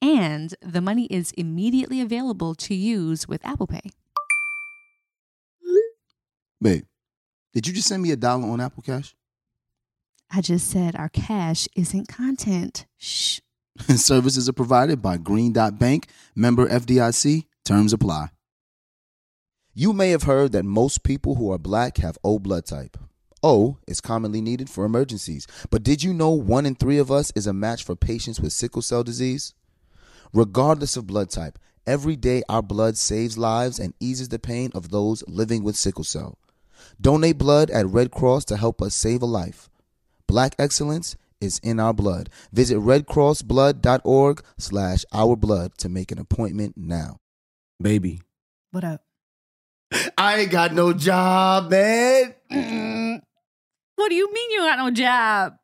And the money is immediately available to use with Apple Pay. Babe, did you just send me a dollar on Apple Cash? I just said our cash isn't content. Shh. Services are provided by Green Dot Bank, member FDIC. Terms apply. You may have heard that most people who are black have O blood type. O is commonly needed for emergencies, but did you know one in three of us is a match for patients with sickle cell disease? Regardless of blood type, every day our blood saves lives and eases the pain of those living with sickle cell. Donate blood at Red Cross to help us save a life. Black excellence is in our blood. Visit redcrossblood.org slash ourblood to make an appointment now. Baby, What up? I ain't got no job, man. What do you mean you got no job?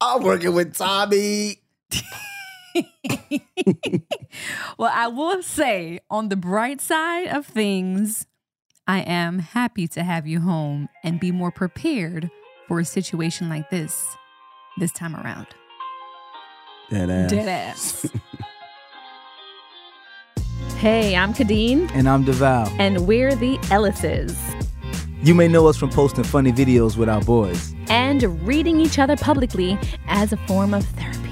I'm working with Tommy. well, I will say, on the bright side of things, I am happy to have you home and be more prepared for a situation like this this time around. dead ass. Dead ass. hey, I'm Kadeen, And I'm Devale. and we're the Ellises. You may know us from posting funny videos with our boys. And reading each other publicly as a form of therapy.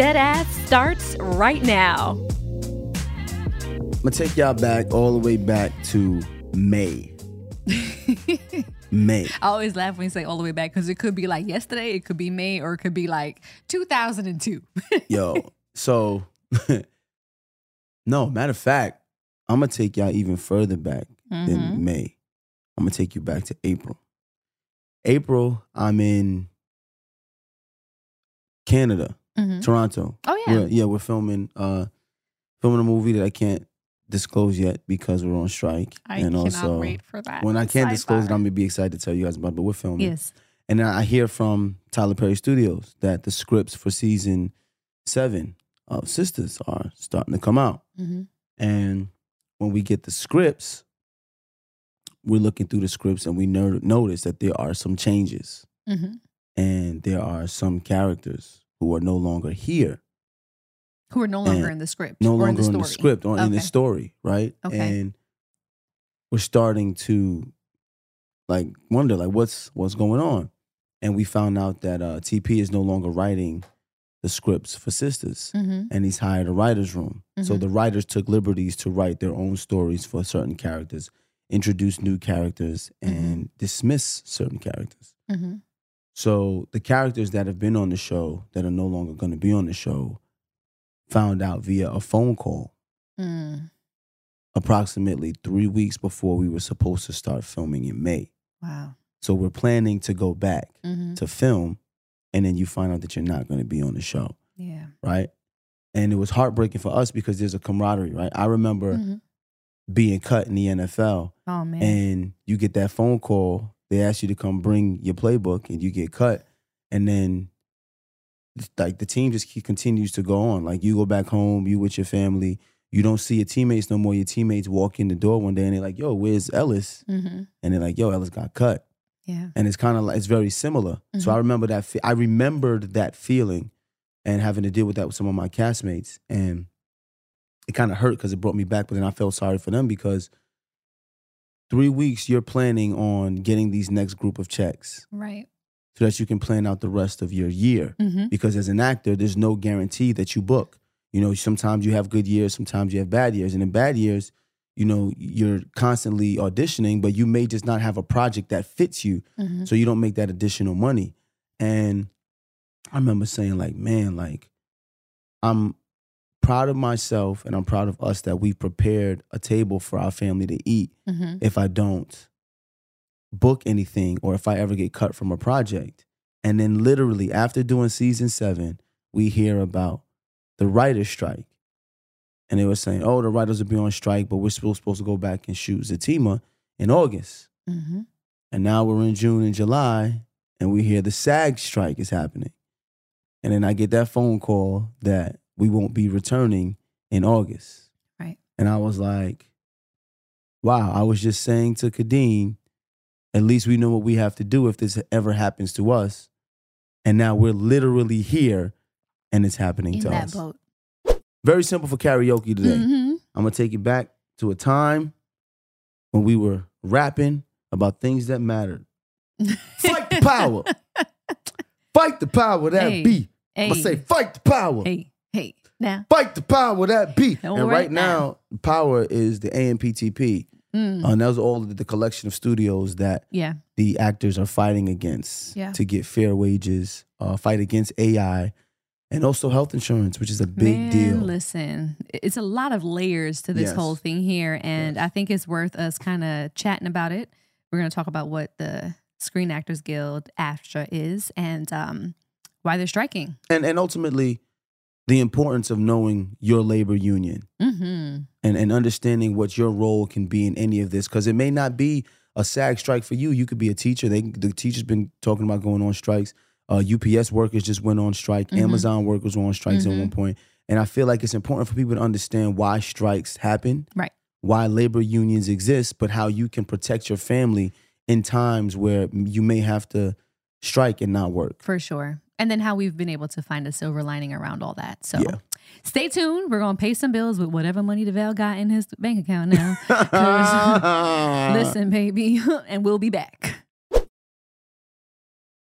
Dead ass starts right now. I'm gonna take y'all back all the way back to May. May. I always laugh when you say all the way back because it could be like yesterday, it could be May, or it could be like 2002. Yo, so no, matter of fact, I'm gonna take y'all even further back Mhm. than May. I'm gonna take you back to April. April, I'm in Canada, Mhm. Toronto. Oh, yeah. We're, yeah, we're filming uh filming a movie that I can't disclose yet because we're on strike. I and cannot also wait for that. when I can't disclose it, I'm gonna be excited to tell you guys about. it, But we're filming. Yes. And then I hear from Tyler Perry Studios that the scripts for season seven of Sistas are starting to come out. Mhm. And when we get the scripts, we're looking through the scripts and we notice that there are some changes Mhm. and there are some characters who are no longer here, Who are no longer in the script. no or in longer the in story. the script or in the story, right? Okay. And we're starting to like wonder like what's what's going on. And we found out that uh, TP is no longer writing the scripts for Sistas. Mhm. and he's hired a writer's room. So Mhm. the writers took liberties to write their own stories for certain characters, introduce new characters, and dismiss certain characters. So the characters that have been on the show that are no longer going to be on the show found out via a phone call Mm. approximately three weeks before we were supposed to start filming in May. Wow. So we're planning to go back Mhm. to film, and then you find out that you're not going to be on the show. Yeah. right? And it was heartbreaking for us because there's a camaraderie, right? I remember Mhm. being cut in the NFL Oh, man. and you get that phone call, they ask you to come bring your playbook and you get cut. And then like the team just keep, continues to go on. Like you go back home, you with your family, you don't see your teammates no more. Your teammates walk in the door one day and they're like, yo, where's Ellis? Mhm. And they're like, yo, Ellis got cut Yeah. and it's kind of like it's very similar. So Mhm. I remember that. Fe- I remembered that feeling, and having to deal with that with some of my castmates, and it kind of hurt because it brought me back. But then I felt sorry for them because three weeks you're planning on getting these next group of checks Right. so that you can plan out the rest of your year. Mm-hmm. Because as an actor, there's no guarantee that you book. You know, sometimes you have good years, sometimes you have bad years. And in bad years, you know, you're constantly auditioning, but you may just not have a project that fits you. Mhm. So you don't make that additional money. And I remember saying, like, man, like, I'm proud of myself and I'm proud of us that we've prepared a table for our family to eat Mhm. if I don't book anything or if I ever get cut from a project. And then literally after doing season seven, we hear about the writer's strike. And they were saying, oh, the writers will be on strike, but we're still supposed to go back and shoot Zatima in August. Mhm. And now we're in June and July, and we hear the SAG strike is happening. And then I get that phone call that we won't be returning in August. Right. And I was like, wow, I was just saying to Kadeen, at least we know what we have to do if this ever happens to us. And now we're literally here and it's happening In to that us. boat. Very simple for karaoke today. Mhm. I'm gonna take you back to a time when we were rapping about things that mattered. Fight the power. Fight the power that Hey, be. I'm gonna say fight the power. hey, hey. Now. Fight the power that be. And right right now, power is the AMPTP. Mm. And that was all the collection of studios that yeah. the actors are fighting against Yeah. to get fair wages, uh, fight against AI, and also health insurance, which is a big Man, deal. Listen, it's a lot of layers to this Yes. whole thing here, and Yes. I think it's worth us kind of chatting about it. We're going to talk about what the Screen Actors Guild AFTRA is and um, why they're striking. And and ultimately, the importance of knowing your labor union. hmm and, and understanding what your role can be in any of this because it may not be a SAG strike for you. You could be a teacher. They the teachers been talking about going on strikes. Uh, UPS workers just went on strike. Mhm. Amazon workers were on strikes at Mhm. one point. And I feel like it's important for people to understand why strikes happen, Right. Why labor unions exist, but how you can protect your family in times where you may have to strike and not work. For sure. And then how we've been able to find a silver lining around all that. So Yeah. stay tuned. We're going to pay some bills with whatever money Devale got in his bank account now. Listen, baby, and we'll be back.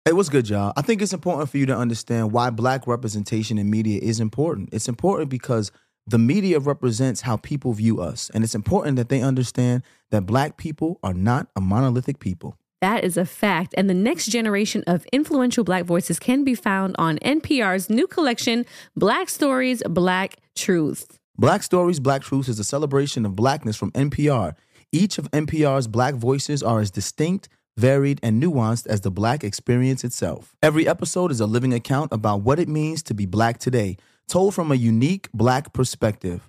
Hey, what's good, y'all? I think it's important for you to understand why black representation in media is important. It's important because the media represents how people view us. And it's important that they understand that black people are not a monolithic people. That is a fact. And the next generation of influential Black voices can be found on NPR's new collection, Black Stories, Black Truth. Black Stories, Black Truths is a celebration of blackness from NPR. Each of NPR's black voices are as distinct, varied, and nuanced as the black experience itself. Every episode is a living account about what it means to be black today, told from a unique black perspective.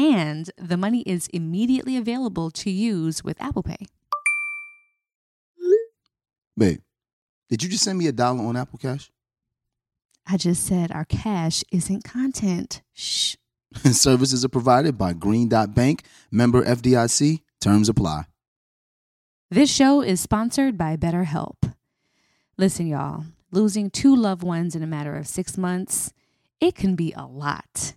And the money is immediately available to use with Apple Pay. Babe, did you just send me a dollar on Apple Cash? I just said our cash isn't content. Shh. Services are provided by Green Dot Bank, member FDIC. Terms apply. This show is sponsored by BetterHelp. Listen, y'all, losing two loved ones in a matter of six months, it can be a lot.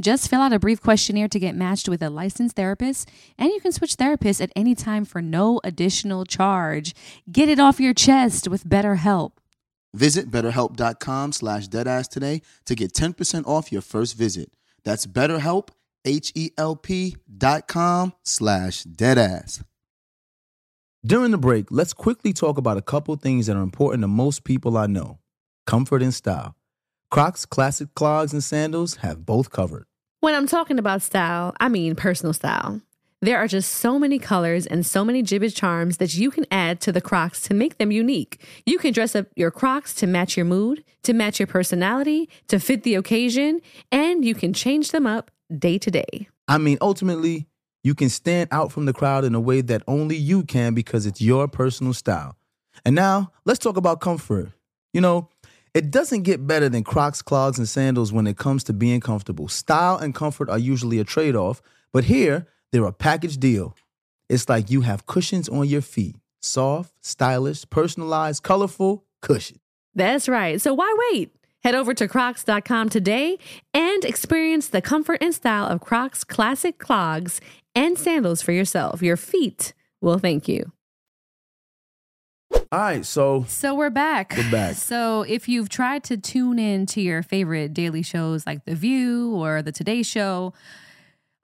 Just fill out a brief questionnaire to get matched with a licensed therapist, and you can switch therapists at any time for no additional charge. Get it off your chest with BetterHelp. Visit betterhelp.com slash deadass today to get 10% off your first visit. That's betterhelp, H-E-L-P dot com slash deadass. During the break, let's quickly talk about a couple things that are important to most people I know comfort and style. Crocs classic clogs and sandals have both covered. When I'm talking about style, I mean personal style. There are just so many colors and so many Jibbitz charms that you can add to the Crocs to make them unique. You can dress up your Crocs to match your mood, to match your personality, to fit the occasion, and you can change them up day to day. I mean, ultimately, you can stand out from the crowd in a way that only you can because it's your personal style. And now, let's talk about comfort. You know, it doesn't get better than Crocs, clogs, and sandals when it comes to being comfortable. Style and comfort are usually a trade off, but here, they're a package deal. It's like you have cushions on your feet soft, stylish, personalized, colorful cushion. That's right. So why wait? Head over to crocs.com today and experience the comfort and style of Crocs classic clogs and sandals for yourself. Your feet will thank you. All right, so So we're back. We're back. So if you've tried to tune in to your favorite daily shows like The View or The Today Show,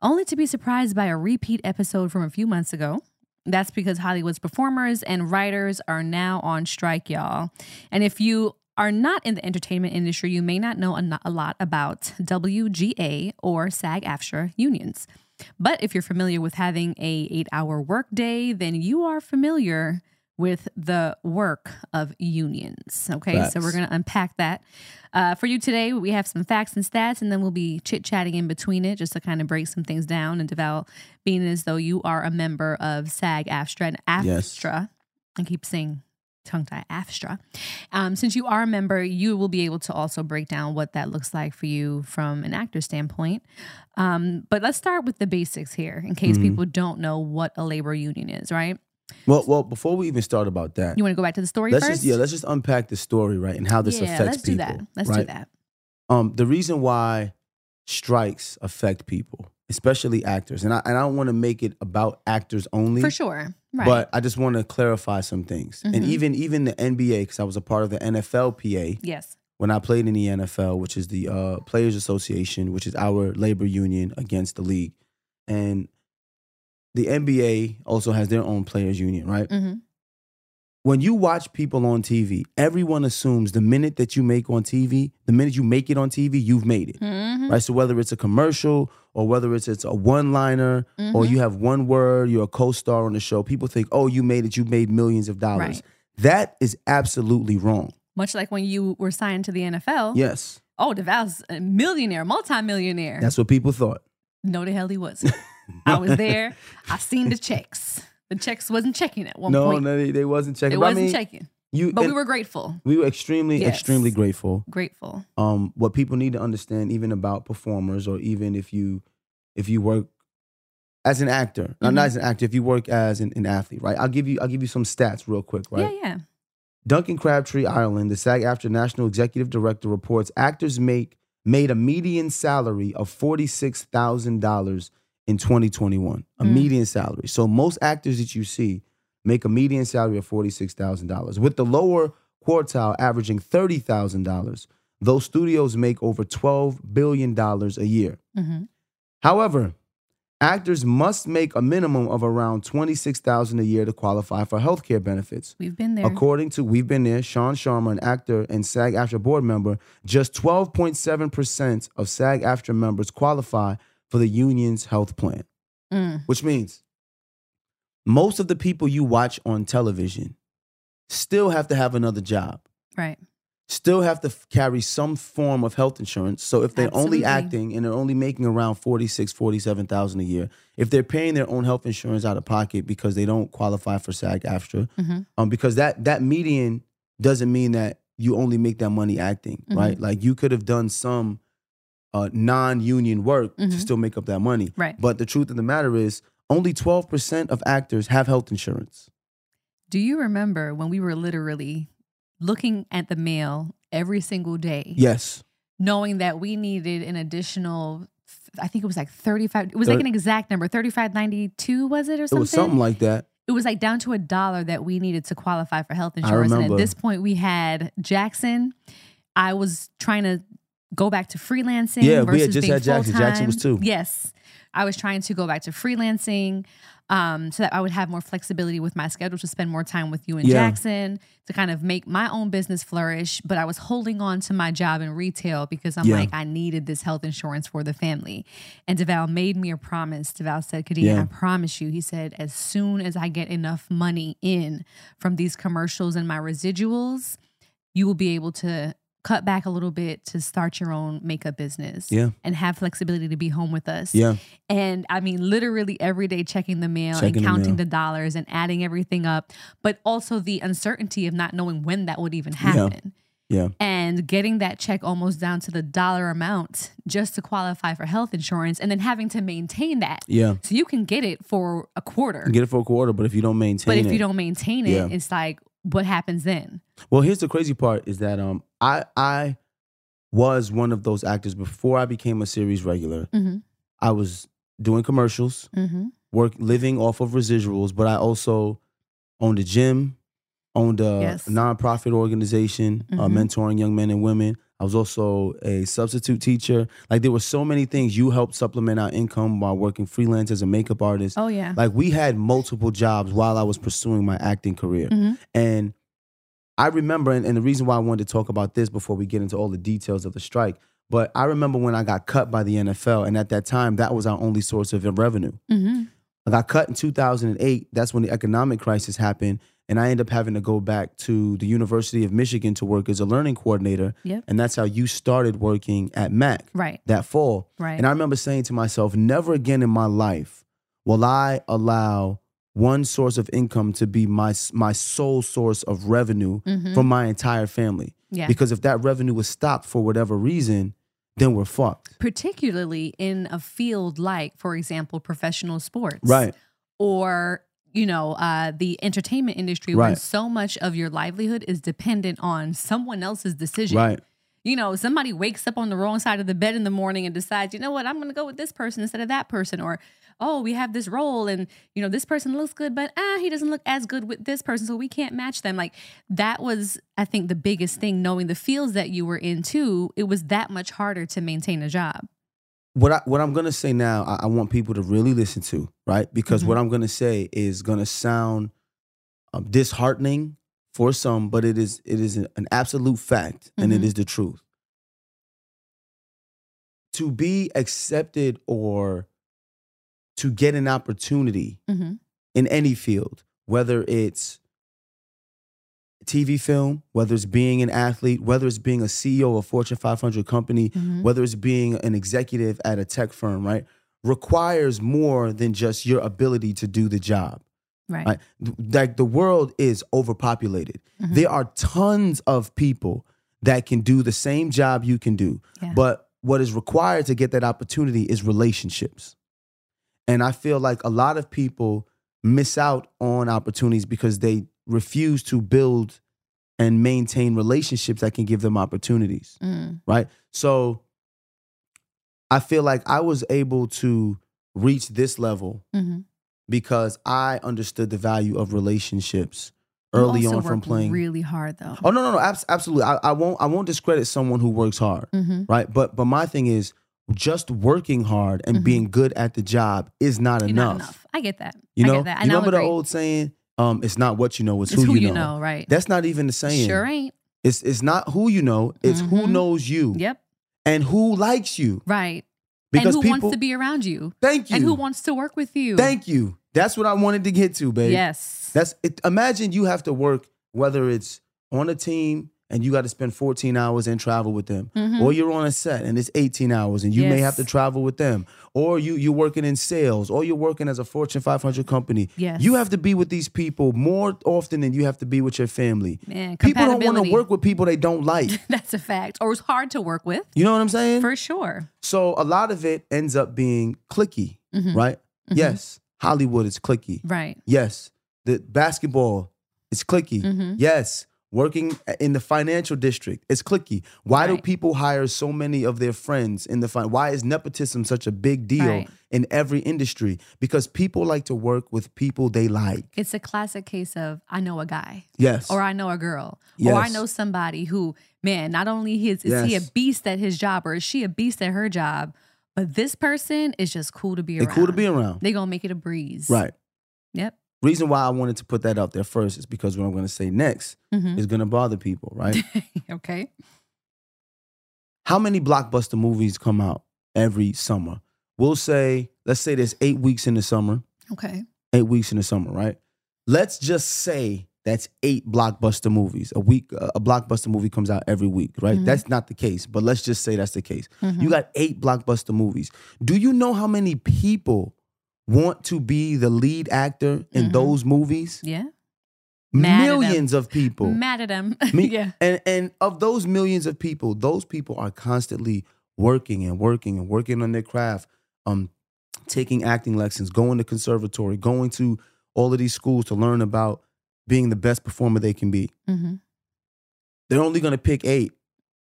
only to be surprised by a repeat episode from a few months ago. That's because Hollywood's performers and writers are now on strike, y'all. And if you are not in the entertainment industry, you may not know a, lot about WGA or SAG-AFTRA unions. But if you're familiar with having a 8-hour workday, then you are familiar with the work of unions. Okay, so we're going to unpack that. Uh, for you today, we have some facts and stats, and then we'll be chit chatting in between it just to kind of break some things down and Devale being as though you are a member of SAG AFTRA and AFTRA. I keep saying tongue tie AFTRA. Um, since you are a member, you will be able to also break down what that looks like for you from an actor standpoint. Um, but let's start with the basics here in case Mhm. people don't know what a labor union is, right? Well, well, before we even start about that, You want to go back to the story let's first? just yeah, let's just unpack the story, right, and how this yeah, affects let's do people. that. Let's right? do that. Um, the reason why strikes affect people, especially actors, and I and I don't want to make it about actors only, For sure. Right. but I just want to clarify some things. And Mhm. even even the NBA, because I was a part of the NFLPA yes. when I played in the NFL, which is the uh, Players Association, which is our labor union against the league, and the NBA also has their own players union, right? hmm when you watch people on TV, everyone assumes the minute that you make on TV, the minute you make it on TV, you've made it. hmm Right? So whether it's a commercial or whether it's it's a one-liner or Mhm. you have one word, you're a co-star on the show, people think, "Oh, you made it, you made millions of dollars." Right. That is absolutely wrong. Much like when you were signed to the NFL. Yes. Oh, Devale's a millionaire, multimillionaire. That's what people thought. no, the hell he wasn't. I was there. I seen the checks. The checks wasn't checking at one No, point. no, they, they wasn't checking. it But wasn't mean, checking. You, But we were grateful. we were extremely, Yes. extremely grateful. Grateful. um, what people need to understand, even about performers, or even if you if you work as an actor, not- Mhm. not as an actor, if you work as an, an athlete, right? I'll give you I'll give you some stats real quick, right? Yeah, yeah. Duncan Crabtree-Ireland, the SAG-AFTRA National Executive Director reports actors make made a median salary of forty six thousand dollars in 2021. A Mm. median salary. So most actors that you see make a median salary of forty six thousand dollars. With the lower quartile averaging thirty thousand dollars, those studios make over twelve billion dollars a year. hmm However, actors must make a minimum of around twenty six thousand a year to qualify for health care benefits. We've been there. According to We've Been There, Shaan Sharma, an actor and SAG AFTRA board member, just 12.7% of SAG AFTRA members qualify for the union's health plan, Mm. which means most of the people you watch on television still have to have another job, Right. still have to f- carry some form of health insurance. So if they're Absolutely. only acting and they're only making around 46, 47,000 a year, if they're paying their own health insurance out of pocket because they don't qualify for SAG AFTRA, Mhm. um, because that that median doesn't mean that you only make that money acting, Mhm. right? Like you could have done some uh, non-union work Mhm. to still make up that money. Right. But the truth of the matter is, only twelve percent of actors have health insurance. Do you remember when we were literally looking at the mail every single day, Yes, knowing that we needed an additional I think it was like 35. It was like an exact number, 3592 was it or It something? was something like that. it was like down to a dollar that we needed to qualify for health insurance. And at this point, we had Jackson. I was trying to go back to freelancing. Yeah, we had versus just had Jackson. Jackson was full-time. too. Yes, I was trying to go back to freelancing, um, so that I would have more flexibility with my schedule to spend more time with you and Yeah. Jackson to kind of make my own business flourish. But I was holding on to my job in retail because I'm Yeah. like I needed this health insurance for the family. And Devale made me a promise. Devale said, "Kadia, Yeah. I promise you." He said, "As soon as I get enough money in from these commercials and my residuals, you will be able to." Cut back a little bit to start your own makeup business Yeah. and have flexibility to be home with us. Yeah. And I mean, literally every day checking the mail Checking and the counting mail. the dollars and adding everything up, but also the uncertainty of not knowing when that would even happen. Yeah. And getting that check almost down to the dollar amount just to qualify for health insurance and then having to maintain that. Yeah. So you can get it for a quarter. Get it for a quarter, but if you don't maintain but if it, you don't maintain it, Yeah. it's like, what happens then? Well, here's the crazy part is that um I I was one of those actors before I became a series regular. Mm-hmm. I was doing commercials, Mm-hmm. work living off of residuals, but I also owned a gym, owned a Yes. nonprofit organization, uh, Mhm. mentoring young men and women. I was also a substitute teacher. Like there were so many things. You helped supplement our income while working freelance as a makeup artist. Oh, yeah. Like we had multiple jobs while I was pursuing my acting career. Mhm. And I remember, and, and the reason why I wanted to talk about this before we get into all the details of the strike, but I remember when I got cut by the NFL, and at that time, that was our only source of revenue. Mm-hmm. I got cut in 2008. That's when the economic crisis happened. And I ended up having to go back to the University of Michigan to work as a learning coordinator. Yep. And that's how you started working at Mac Right. that fall. Right. And I remember saying to myself, never again in my life will I allow one source of income to be my my sole source of revenue Mhm. for my entire family. Yeah. Because if that revenue was stopped for whatever reason, then we're fucked. particularly in a field like, for example, professional sports. Right. Or, you know, uh, the entertainment industry when so much of your livelihood is dependent on someone else's decision. Right. You know, somebody wakes up on the wrong side of the bed in the morning and decides, you know what, I'm going to go with this person instead of that person. Or, oh, we have this role and, you know, this person looks good, but ah, he doesn't look as good with this person. So we can't match them. Like that was, I think, the biggest thing, knowing the fields that you were in too, it was that much harder to maintain a job. what I what I'm gonna say now, I, I want people to really listen to, right? Because Mhm. what I'm gonna say is gonna sound um, disheartening for some, but it is it is an absolute fact, and it Mhm. is the truth. To be accepted or to get an opportunity Mm-hmm. in any field, whether it's TV film, whether it's being an athlete, whether it's being a CEO of a Fortune 500 company, Mhm. whether it's being an executive at a tech firm, right, requires more than just your ability to do the job. Right. Right? Like the world is overpopulated. Mhm. There are tons of people that can do the same job you can do. Yeah. But what is required to get that opportunity is relationships. And I feel like a lot of people miss out on opportunities because they refuse to build and maintain relationships that can give them opportunities Mm. right? So I feel like I was able to reach this level Mhm. because I understood the value of relationships early on from playing. really hard though. oh no, no, no, abs- absolutely. I, I won't. I won't discredit someone who works hard, Mm-hmm. right? But but my thing is just working hard and Mhm. being good at the job is not enough. not enough. I get that. You I know, get that. you remember the old saying, um, "It's not what you know, it's, It's who, you, know. right? That's not even the saying. Sure ain't. It's it's not who you know. It's who Mhm. knows you Yep. and who likes you. Right. Because and who people wants to be around you? Thank you. And who wants to work with you? Thank you. That's what I wanted to get to, babe. Yes. That's it. Imagine you have to work, whether it's on a team and you got to spend 14 hours and travel with them, Mhm. or you're on a set and it's 18 hours and you may have to travel with them, or you you're working in sales, or you're working as a Fortune 500 company. Yes. You have to be with these people more often than you have to be with your family. Man, People don't want to work with people they don't like. That's a fact. Or it's hard to work with. You know what I'm saying? For sure. So a lot of it ends up being clicky, Mhm. right? Mhm. Yes, Hollywood is clicky. Right. Yes, the basketball is clicky. Mhm. Yes, working in the financial district. It's clicky. Why do people hire so many of their friends in the fin- why is nepotism such a big deal Right. in every industry? Because people like to work with people they like. It's a classic case of I know a guy. Yes. or I know a girl, Yes. or I know somebody who, man, not only is, is he a beast at his job or is she a beast at her job, but this person is just cool to be They're around. cool to be around. They gonna make it a breeze. Right. Yep. Reason why I wanted to put that out there first is because what I'm going to say next Mhm. is going to bother people, right? okay. How many blockbuster movies come out every summer? We'll say, let's say there's eight weeks in the summer, Okay. eight weeks in the summer, right? Let's just say that's eight blockbuster movies. A week, a blockbuster movie comes out every week, right? Mhm. That's not the case, but let's just say that's the case. Mhm. You got eight blockbuster movies. Do you know how many people want to be the lead actor in Mhm. those movies? yeah. Mad. Millions of people. Mad at them. Yeah. And and of those millions of people, those people are constantly working and working and working on their craft, um, taking acting lessons, going to conservatory, going to all of these schools to learn about being the best performer they can be. Mm-hmm. They're only gonna pick eight.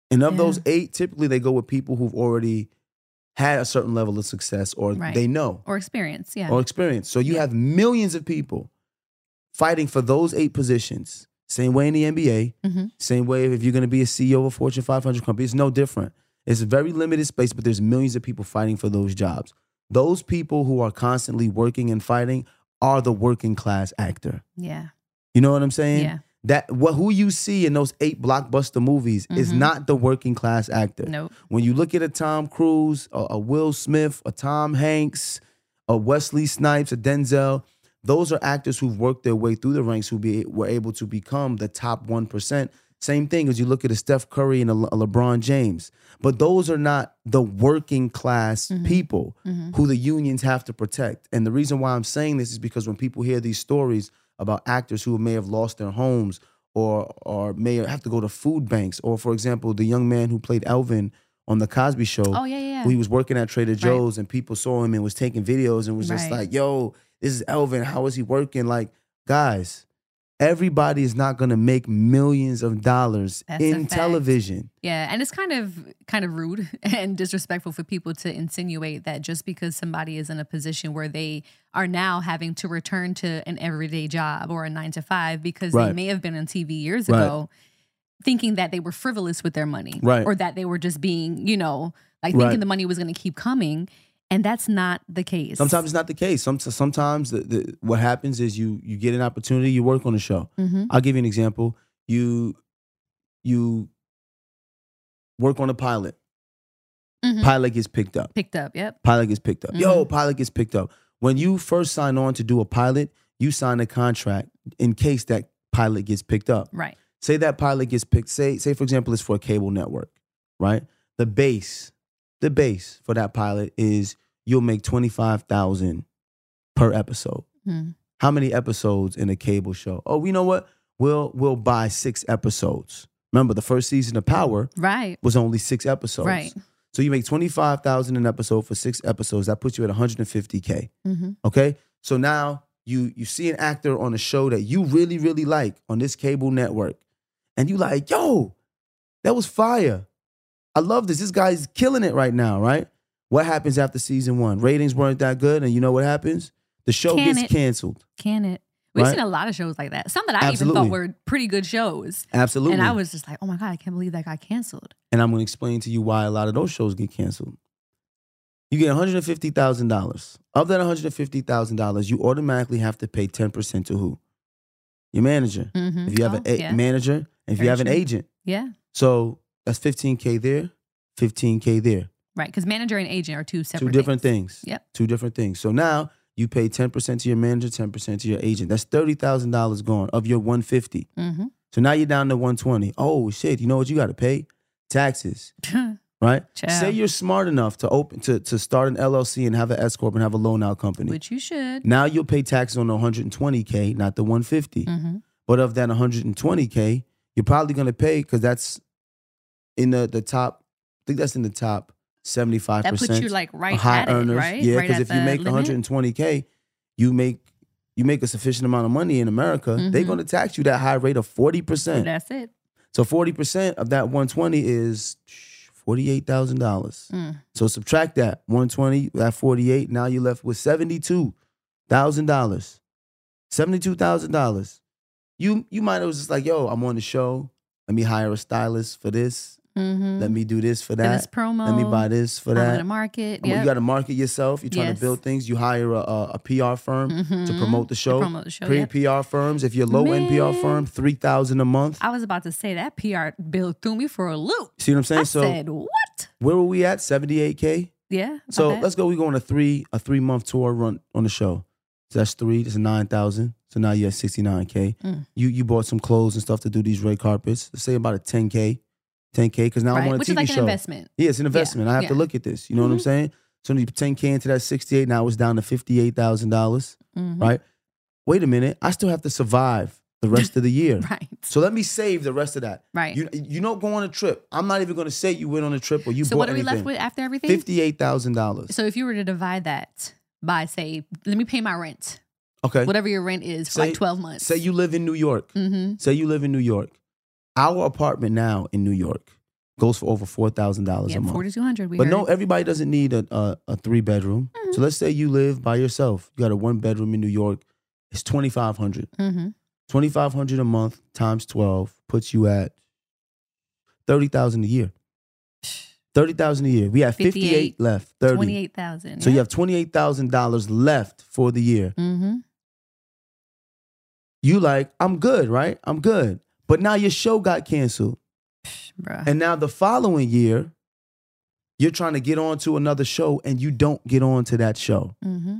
And of Yeah. those eight, typically they go with people who've already had a certain level of success or Right. they know Or experience. Yeah. or experience. So you Yeah. have millions of people fighting for those eight positions. Same way in the NBA, Mhm. same way if you're going to be a CEO of a Fortune 500 company. It's no different. It's a very limited space, but there's millions of people fighting for those jobs. Those people who are constantly working and fighting are the working class actor. yeah. You know what I'm saying? Yeah. That what who you see in those eight blockbuster movies is Mhm. not the working class actor. Nope. When you look at a Tom Cruise, a, a Will Smith, a Tom Hanks, a Wesley Snipes, a Denzel, those are actors who've worked their way through the ranks who be were able to become the top one percent. Same thing as you look at a Steph Curry and a, Le- a LeBron James, but those are not the working class Mhm. people Mhm. who the unions have to protect. And the reason why I'm saying this is because when people hear these stories about actors who may have lost their homes or or may have to go to food banks, or for example, the young man who played Elvin on the Cosby Show, Oh yeah. Yeah. who he was working at Trader Joe's and people saw him and was taking videos and was just Right. like, "Yo, this is Elvin. How is he working?" Like, guys, everybody is not going to make millions of dollars That's in television. Yeah, and it's kind of kind of rude and disrespectful for people to insinuate that just because somebody is in a position where they are now having to return to an everyday job or a 9 to 5 because they may have been on TV years Right. ago thinking that they were frivolous with their money Right. or that they were just being, you know, like Right. thinking the money was going to keep coming and that's not the case. Sometimes it's not the case. Some, sometimes the, the, what happens is you you get an opportunity, you work on a show. Mhm. I'll give you an example. You you work on a pilot. Mhm. Pilot gets picked up. picked up. Yep. Pilot gets picked up. Yo, Mhm. pilot gets picked up. When you first sign on to do a pilot, you sign a contract in case that pilot gets picked up. Right. Say that pilot gets picked. Say, say for example, it's for a cable network, right? The base, the base for that pilot is you'll make twenty five thousand per episode. Mhm. How many episodes in a cable show? Oh, you know what? We'll we'll buy six episodes. Remember, the first season of Power Right. was only six episodes. Right. So you make twenty five thousand an episode for six episodes. That puts you at one hundred and fifty k. hmm Okay. So now you you see an actor on a show that you really really like on this cable network, and you like, yo, that was fire. I love this. This guy's killing it right now, right? What happens after season one? Ratings weren't that good, and you know what happens? The show Can gets it? canceled. Can it? We've Right. seen a lot of shows like that. Some that I even thought were pretty good shows. Absolutely. And I was just like, oh my God, I can't believe that got canceled. and I'm going to explain to you why a lot of those shows get canceled. You get $150,000. Of that $150,000, you automatically have to pay 10% to who? Your manager. Mhm. If you have Oh, a- yeah. manager, if you Very have an agent. Yeah. So that's 15K there, 15K there. Right. Because manager and agent are two separate Two different things. things. Yep. Two different things. So now you pay 10% to your manager, 10% to your agent. That's $30,000 gone of your 150. Mm-hmm. So now you're down to 120. Oh shit, you know what you got to pay? Taxes. right? Child. Say you're smart enough to open to, to start an LLC and have an S corp and have a loan out company. Which you should. now you'll pay taxes on the 120k, not the 150. Mm-hmm. But of that 120k, you're probably gonna pay because that's in the the top. I think that's in the top 75 That percent. puts you like right high at earners. it, right? Yeah, because at if you make 120k, you make you make a sufficient amount of money in America, they're Mhm. going to tax you that high rate of 40%. That's it. So 40% of that 120 is $48,000. Mm. So subtract that 120, that 48, now you're left with $72,000. $72,000. You you might have was just like, "Yo, I'm on the show. Let me hire a stylist for this. Mm-hmm. Let me do this for that. this promo. Let me buy this for I'm that." gonna market. I mean, Yeah. You got to market yourself. You're trying Yes. to build things. You hire a, a, a PR firm to Mhm. promote the show. promote the show. Pre yep. PR firms. If you're low end PR firm, three thousand a month. I was about to say that PR bill threw me for a loop. See what I'm saying? I so said, "What?" where were we at? Seventy eight k. Yeah. So let's go. We go on a three a three month tour run on the show. So that's three. That's nine thousand. So now you're at sixty nine k. Mm. You you bought some clothes and stuff to do these red carpets. Let's say about a ten k, ten k. Because now right? I'm on a Which TV is like show. an investment. Yeah, it's an investment. I have to look at this. You know what I'm Mhm. saying? So when you ten k into that sixty eight. Now it's down to fifty eight thousand dollars. Right. Wait a minute. I still have to survive the rest of the year. Right. So let me save the rest of that. Right. You you don't go on a trip. I'm not even going to say you went on a trip or you so what are we anything. left with after everything? Fifty eight thousand dollars. So if you were to divide that by say, let me pay my rent, Okay. whatever your rent is for Say- like twelve months. Say you live in New York. Mm-hmm. Say you live in New York. Our apartment now in New York goes for over four thousand dollars Yeah, a month. forty two hundred. but no, everybody doesn't need a a, a three bedroom. Mm-hmm. So let's say you live by yourself. You got a one bedroom in New York. It's twenty five hundred. Mm-hmm. Twenty five hundred a month times twelve puts you at thirty thousand a year. Thirty thousand a year. We have 58, left. Thirty. Twenty eight thousand. So you have twenty eight thousand dollars left for the year. Mm-hmm. You like, I'm good, right? I'm good. But now your show got canceled. Bruh. And now the following year, you're trying to get on to another show and you don't get on to that show. mm-hmm.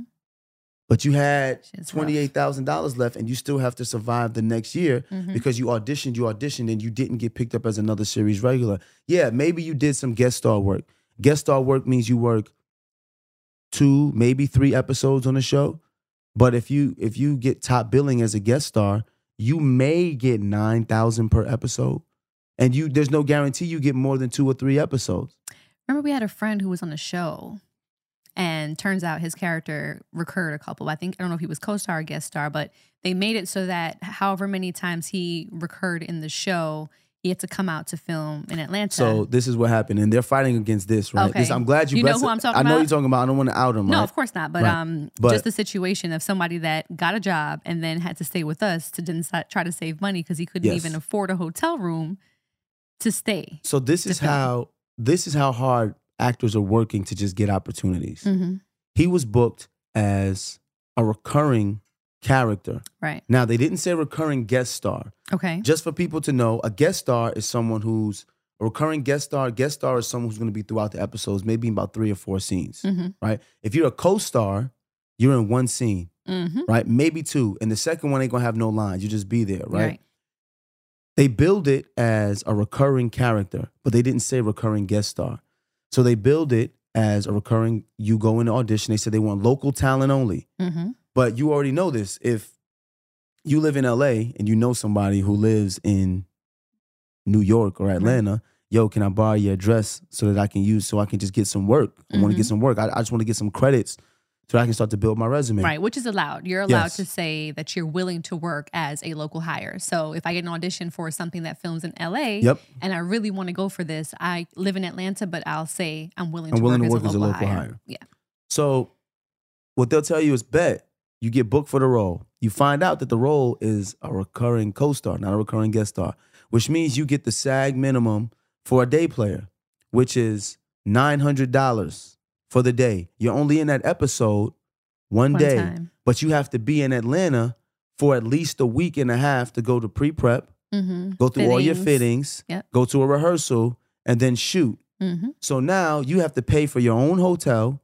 But you had $28,000 left and you still have to survive the next year Mhm. because you auditioned, you auditioned, and you didn't get picked up as another series regular. Yeah, maybe you did some guest star work. Guest star work means you work two, maybe three episodes on a show. But if you if you get top billing as a guest star, you may get nine thousand per episode, and you there's no guarantee you get more than two or three episodes. Remember, we had a friend who was on the show, and turns out his character recurred a couple. I think I don't know if he was co-star or guest star, but they made it so that however many times he recurred in the show, he had to come out to film in Atlanta. So this is what happened, and they're fighting against this, right? Okay. This, I'm glad you. You know who. I'm talking I know about? you're talking about. I don't want to out him. no, right? of course not. But Right. um, But- just the situation of somebody that got a job and then had to stay with us to try to save money because he couldn't Yes. even afford a hotel room to stay. So this is film. how this is how hard actors are working to just get opportunities. Mm-hmm. He was booked as a recurring character. Right. Now they didn't say recurring guest star. Okay. Just for people to know, a guest star is someone who's a recurring guest star. Guest star is someone who's going to be throughout the episodes, maybe in about three or four scenes. Mm-hmm. Right? If you're a co-star, you're in one scene, Mm-hmm. right? Maybe two, and the second one ain't gonna have no lines. You just be there, right? Right. They build it as a recurring character, but they didn't say recurring guest star. So they build it as a recurring. You go in the audition. They said they want local talent only. Mm-hmm. But you already know this. If you live in LA and you know somebody who lives in New York or Atlanta, yo, can I borrow your address so that I can use so I can just get some work? I want to get mm-hmm. some work. I, I just want to get some credits so I can start to build my resume. Right, which is allowed. You're allowed Yes. to say that you're willing to work as a local hire. So if I get an audition for something that films in LA Yep. and I really want to go for this, I live in Atlanta, but I'll say I'm willing I'm to willing work, to as, work a local hire. Yeah. So what they'll tell you is bet you get booked for the role. You find out that the role is a recurring co-star, not a recurring guest star, which means you get the SAG minimum for a day player, which is $900 for the day. You're only in that episode one, One day, time. but you have to be in Atlanta for at least a week and a half to go to pre-prep, Mm-hmm. go through all your fittings, Yep. go to a rehearsal, and then shoot. Mm-hmm. So now you have to pay for your own hotel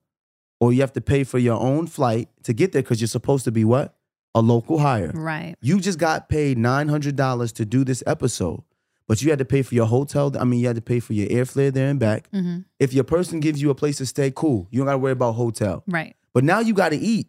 or you have to pay for your own flight to get there because you're supposed to be what? A local hire. Right. You just got paid $900 to do this episode, but you had to pay for your hotel. I mean, you had to pay for your airfare there and back. Mm-hmm. If your person gives you a place to stay, cool. You don't got to worry about hotel. Right. But now you got to eat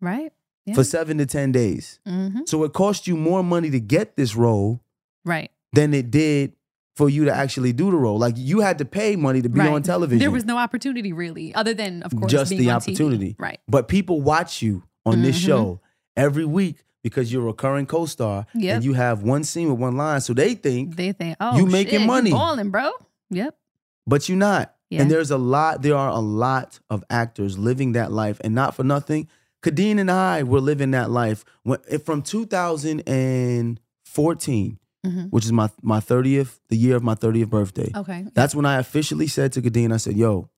Right. Yeah. for seven to 10 days. mm-hmm. So it cost you more money to get this role Right. than it did for you to actually do the role. Like you had to pay money to be right. on television. There was no opportunity really, other than of course Just being the on TV. opportunity. Right. but people watch you on this Mhm. show every week because you're a recurring co-star Yep. and you have one scene with one line. So they think, They think, oh, You making shit, money. balling, bro. Yep. but you're not. Yeah. And there's a lot, there are a lot of actors living that life and not for nothing. Kadeen and I were living that life when, from 2014, Mhm. which is my, my 30th, the year of my 30th birthday. Okay. That's when I officially said to Kadeen, I said, yo,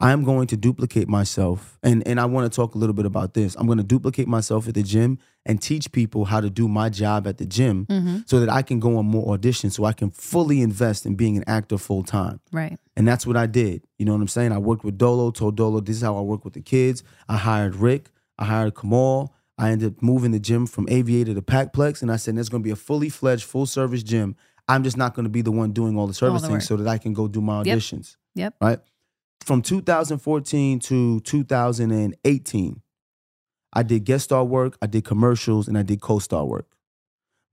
I am going to duplicate myself. And, and I want to talk a little bit about this. I'm going to duplicate myself at the gym and teach people how to do my job at the gym hmm so that I can go on more auditions so I can fully invest in being an actor full time. Right. And that's what I did. You know what I'm saying? I worked with Dolo, told Dolo, this is how I work with the kids. I hired Rick, I hired Kamal. I ended up moving the gym from Aviator to Packplex. And I said, there's going to be a fully fledged, full service gym. I'm just not going to be the one doing all the service the things so that I can go do my auditions. Yep. Right? From 2014 to 2018, I did guest star work, I did commercials, and I did co star work.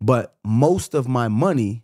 But most of my money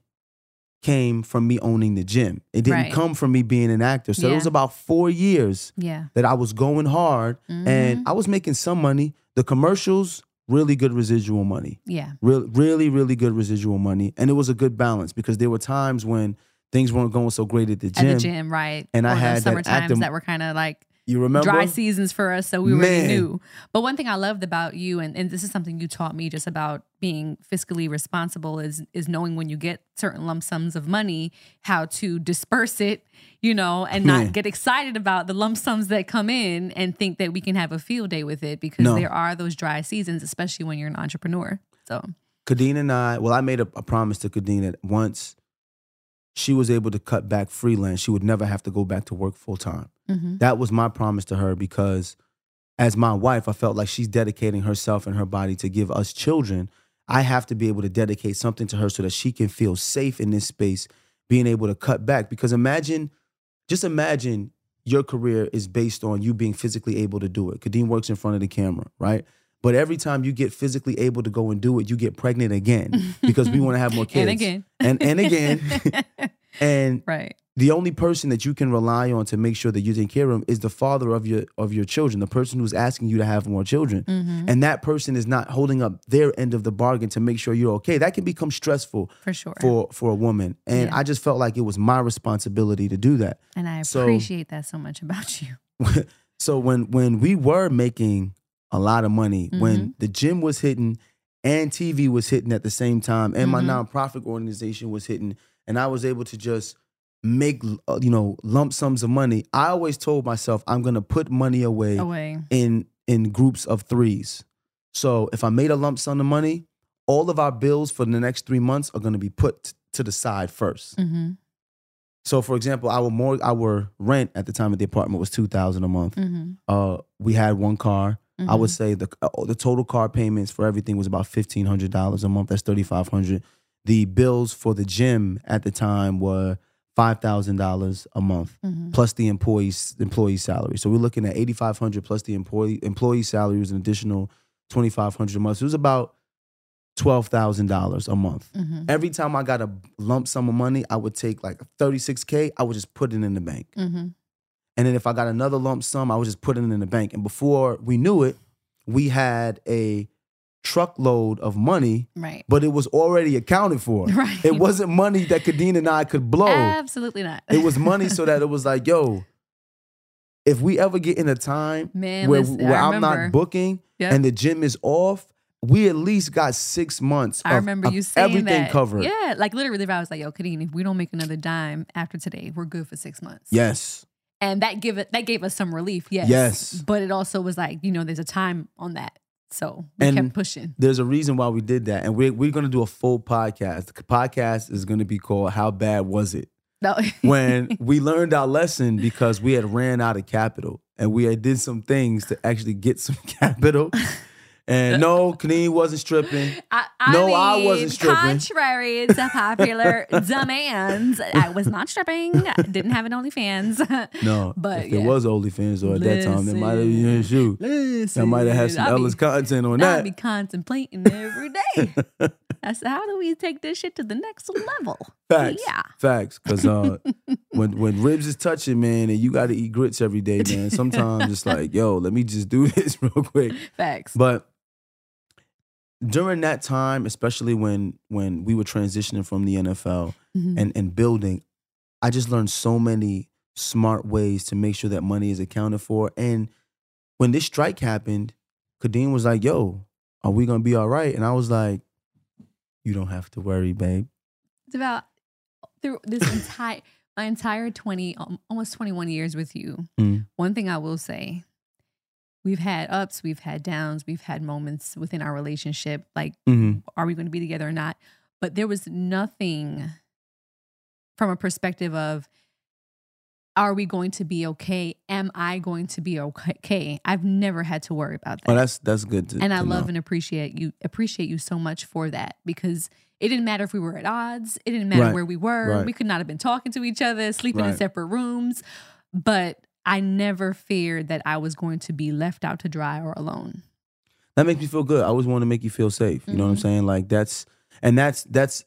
came from me owning the gym. It didn't Right. come from me being an actor. So it was about four years Yeah. that I was going hard Mhm. and I was making some money. The commercials, really good residual money. yeah. Real, really, really good residual money. And it was a good balance because there were times when things weren't going so great at the gym. At the gym, right? And I Or had those that summer active- times that were kind of like You remember? dry seasons for us, so we already knew. But one thing I loved about you, and, and this is something you taught me just about being fiscally responsible, is is knowing when you get certain lump sums of money, how to disperse it, you know, and Man. not get excited about the lump sums that come in and think that we can have a field day with it because No. there are those dry seasons, especially when you're an entrepreneur. So Kadeen and I, well, I made a, a promise to Kadeen that once she was able to cut back freelance, she would never have to go back to work full time. mhm. That was my promise to her because as my wife, I felt like she's dedicating herself and her body to give us children. I have to be able to dedicate something to her so that she can feel safe in this space, being able to cut back. Because imagine, just imagine your career is based on you being physically able to do it. Kadeen works in front of the camera, right? But every time you get physically able to go and do it, you get pregnant again because we want to have more kids. and again, And, and again. and right? the only person that you can rely on to make sure that you take care of them is the father of your of your children, the person who's asking you to have more children. Mhm. And that person is not holding up their end of the bargain to make sure you're okay. That can become stressful For sure. for for a woman. And Yeah. I just felt like it was my responsibility to do that. and I so- appreciate that so much about you. so when when we were making a lot of money, Mm-hmm. when the gym was hitting and TV was hitting at the same time, and my Mhm. nonprofit organization was hitting, and I was able to just make uh, you know lump sums of money. I always told myself I'm gonna put money away Away. in in groups of threes. So if I made a lump sum of money, all of our bills for the next three months are gonna be put to the side 1st Mm-hmm. So for example, our more our rent at the time of the apartment was two thousand a month. Mm-hmm. Uh, we had one car. I would say the uh, the total car payments for everything was about fifteen hundred dollars a month. That's thirty five hundred. The bills for the gym at the time were five thousand dollars a month Mm-hmm. plus the employee's employee salary. So we're looking at eighty five hundred plus the employee employee salary was an additional twenty five hundred a month. So it was about twelve thousand dollars a month. Mm-hmm. Every time I got a lump sum of money, I would take like thirty six k. I would just put it in the bank. And then if I got another lump sum, I would just put it in the bank. And before we knew it, we had a truckload of money, Right. but it was already accounted for. Right. It wasn't money that Kadeen and I could blow. Absolutely not. It was money so that it was like, yo, if we ever get in a time Man, where, listen, where I'm not booking Yep. and the gym is off, we at least got six months I of, remember you saying everything that. covered. Yeah, like literally, if I was like, "Yo, Kadeen, if we don't make another dime after today, we're good for six months." Yes. And that give it that gave us some relief. Yes, Yes. but it also was like you know, there's a time on that, so we And- kept pushing. There's a reason why we did that. And we're, we're going to do a full podcast. The podcast is going to be called How Bad Was It? No, when we learned our lesson because we had ran out of capital and we had did some things to actually get some capital. And no, Kadeen wasn't stripping. I, I No, mean, I wasn't stripping. Contrary to popular demands, I was not stripping. I didn't have an OnlyFans. No, But, if there yeah. was OnlyFans or at that time, they might have been shoot. Listen, That might have had some Ellis content on that. I that. be contemplating every day. I said, how do we take this shit to the next level? Facts. Yeah. Facts. Because uh, when when ribs is touching, man, and you got to eat grits every day, man. Sometimes it's like, yo, let me just do this real quick. Facts. But during that time, especially when when we were transitioning from the NFL Mhm. and and building, I just learned so many smart ways to make sure that money is accounted for. And when this strike happened, Kadeen was like, "Yo, are we gonna be all right?" And I was like, "You don't have to worry, babe." It's about through this entire my entire 20 um, almost 21 years with you. Mm. One thing I will say, we've had ups, we've had downs, we've had moments within our relationship like Mm-hmm. are we going to be together or not? But there was nothing from a perspective of are we going to be okay? Am I going to be okay? I've never had to worry about that Oh, that's that's good to. and I love know. and appreciate you appreciate you so much for that because it didn't matter if we were at odds. It didn't matter Right. where we were. Right. We could not have been talking to each other, sleeping in separate rooms. But I never feared that I was going to be left out to dry or alone. that makes me feel good. I always want to make you feel safe. You know what I'm Mhm. saying? Like that's and that's that's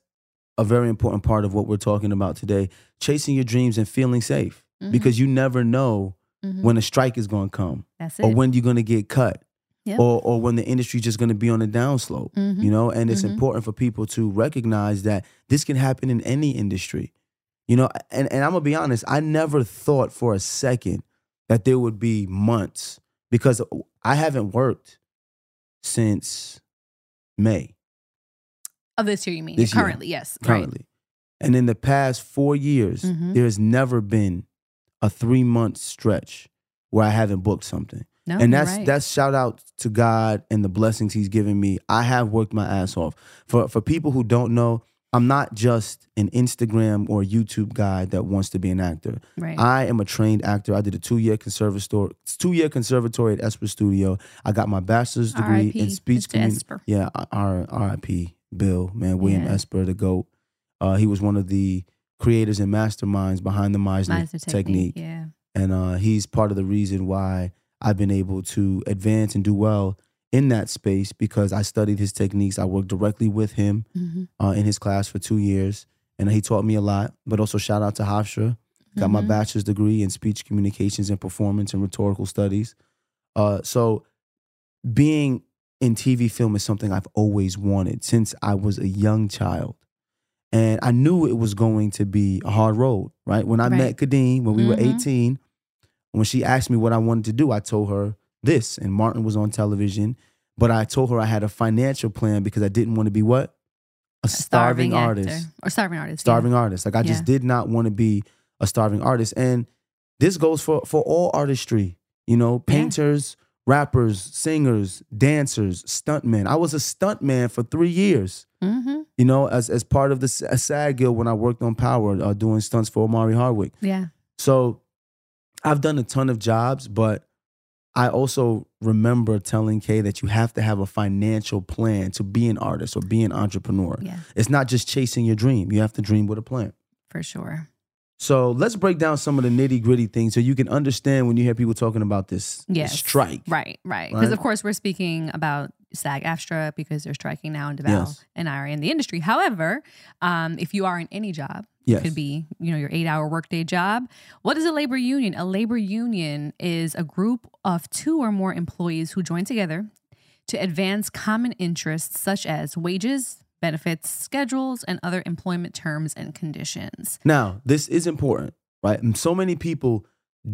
a very important part of what we're talking about today. Chasing your dreams and feeling safe Mhm. because you never know Mhm. when a strike is going to come That's or when you're going to get cut Yep. or or when the industry's just going to be on a downslope. Mhm. You know, and it's Mhm. important for people to recognize that this can happen in any industry. You know, and, and I'm gonna be honest, I never thought for a second that there would be months because I haven't worked since May Of this year, you mean? This year. currently, yes. currently. And in the past four years, Mhm. there has never been a three month stretch where I haven't booked something. Right. No, and that's right. that's shout out to God and the blessings He's given me. I have worked my ass off. For for people who don't know, I'm not just an Instagram or YouTube guy that wants to be an actor. right. I am a trained actor. I did a two year conservatory two year conservatory at Esper Studio. I got my bachelor's degree in speech communication. Esper. Yeah, R.I.P. Bill, man, William Yeah. Esper, the goat. Uh, he was one of the creators and masterminds behind the Meisner, Meisner technique Yeah. and uh, he's part of the reason why I've been able to advance and do well in that space because I studied his techniques. I worked directly with him hmm uh, in his class for two years, and he taught me a lot. But also shout out to Hofstra. Got my Mhm. bachelor's degree in speech communications and performance and rhetorical studies. Uh, so being in TV film is something I've always wanted since I was a young child. And I knew it was going to be a hard road, right? When I Right. met Kadeen when we were Mhm. 18, when she asked me what I wanted to do, I told her this. And Martin was on television, but I told her I had a financial plan because I didn't want to be what? A starving, actor. artist or starving artist. yeah. starving artist. Like I just did not want to be a starving artist. And this goes for for all artistry. You know, painters, rappers, singers, dancers, stuntmen. I was a stuntman for three years. Mhm. You know, as as part of the SAG Guild when I worked on Power, uh, doing stunts for Omari Hardwick. Yeah. So I've done a ton of jobs, but I also remember telling Kay that you have to have a financial plan to be an artist or be an entrepreneur. Yeah. It's not just chasing your dream. You have to dream with a plan. For sure. So let's break down some of the nitty gritty things so you can understand when you hear people talking about this, Yes. strike. Right, right. Because Right? of course we're speaking about SAG AFTRA because they're striking now in Devale Yes. and I are in the industry. However, um, if you are in any job, Yes. it could be you know your eight hour workday job. What is a labor union? A labor union is a group of two or more employees who join together to advance common interests such as wages, benefits, schedules, and other employment terms and conditions. Now, this is important, right? And so many people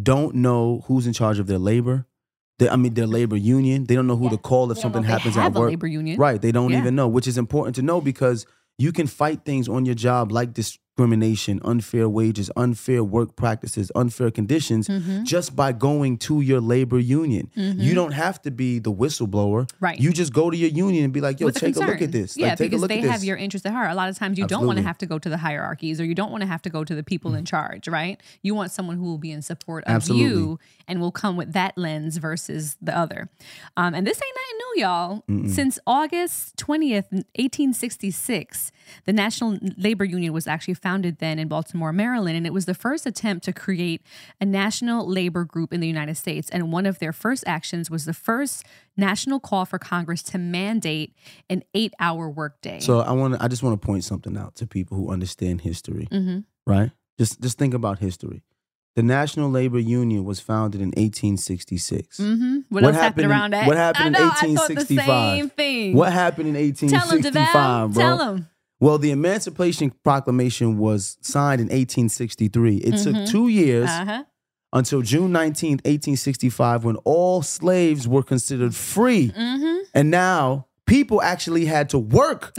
don't know who's in charge of their labor. They, I mean, their labor union. They don't know who to call if something know if they happens at a work. labor union. Right. They don't Yeah. even know, which is important to know because you can fight things on your job like discrimination, unfair wages, unfair work practices, unfair conditions Mhm. just by going to your labor union. Mhm. You don't have to be the whistleblower. Right. You just go to your union and be like, yo, with take a look at this. Yeah, like, take because a look they at this. have your interest at heart. A lot of times you don't want to have to go to the hierarchies or you don't want to have to go to the people Mm. in charge, right? You want someone who will be in support of Absolutely. you and will come with that lens versus the other. Um, and this ain't nothing new, y'all. Mm-mm. Since August 20th, 1866, the National Labor Union was actually founded then in Baltimore, Maryland, and it was the first attempt to create a national labor group in the United States. And one of their first actions was the first national call for Congress to mandate an eight-hour workday. So I want I just want to point something out to people who understand history, hmm right? Just just think about history. The National Labor Union was founded in 1866. Mm-hmm. What, else happened, in- around that? What happened I know, in I thought the 1865? same thing. What happened in Tell him, 1865, Devale. bro? Tell him. Well, the Emancipation Proclamation was signed in 1863. It took Mhm. two years Uh-huh. until June 19th, 1865, when all slaves were considered free. Mm-hmm. And now people actually had to work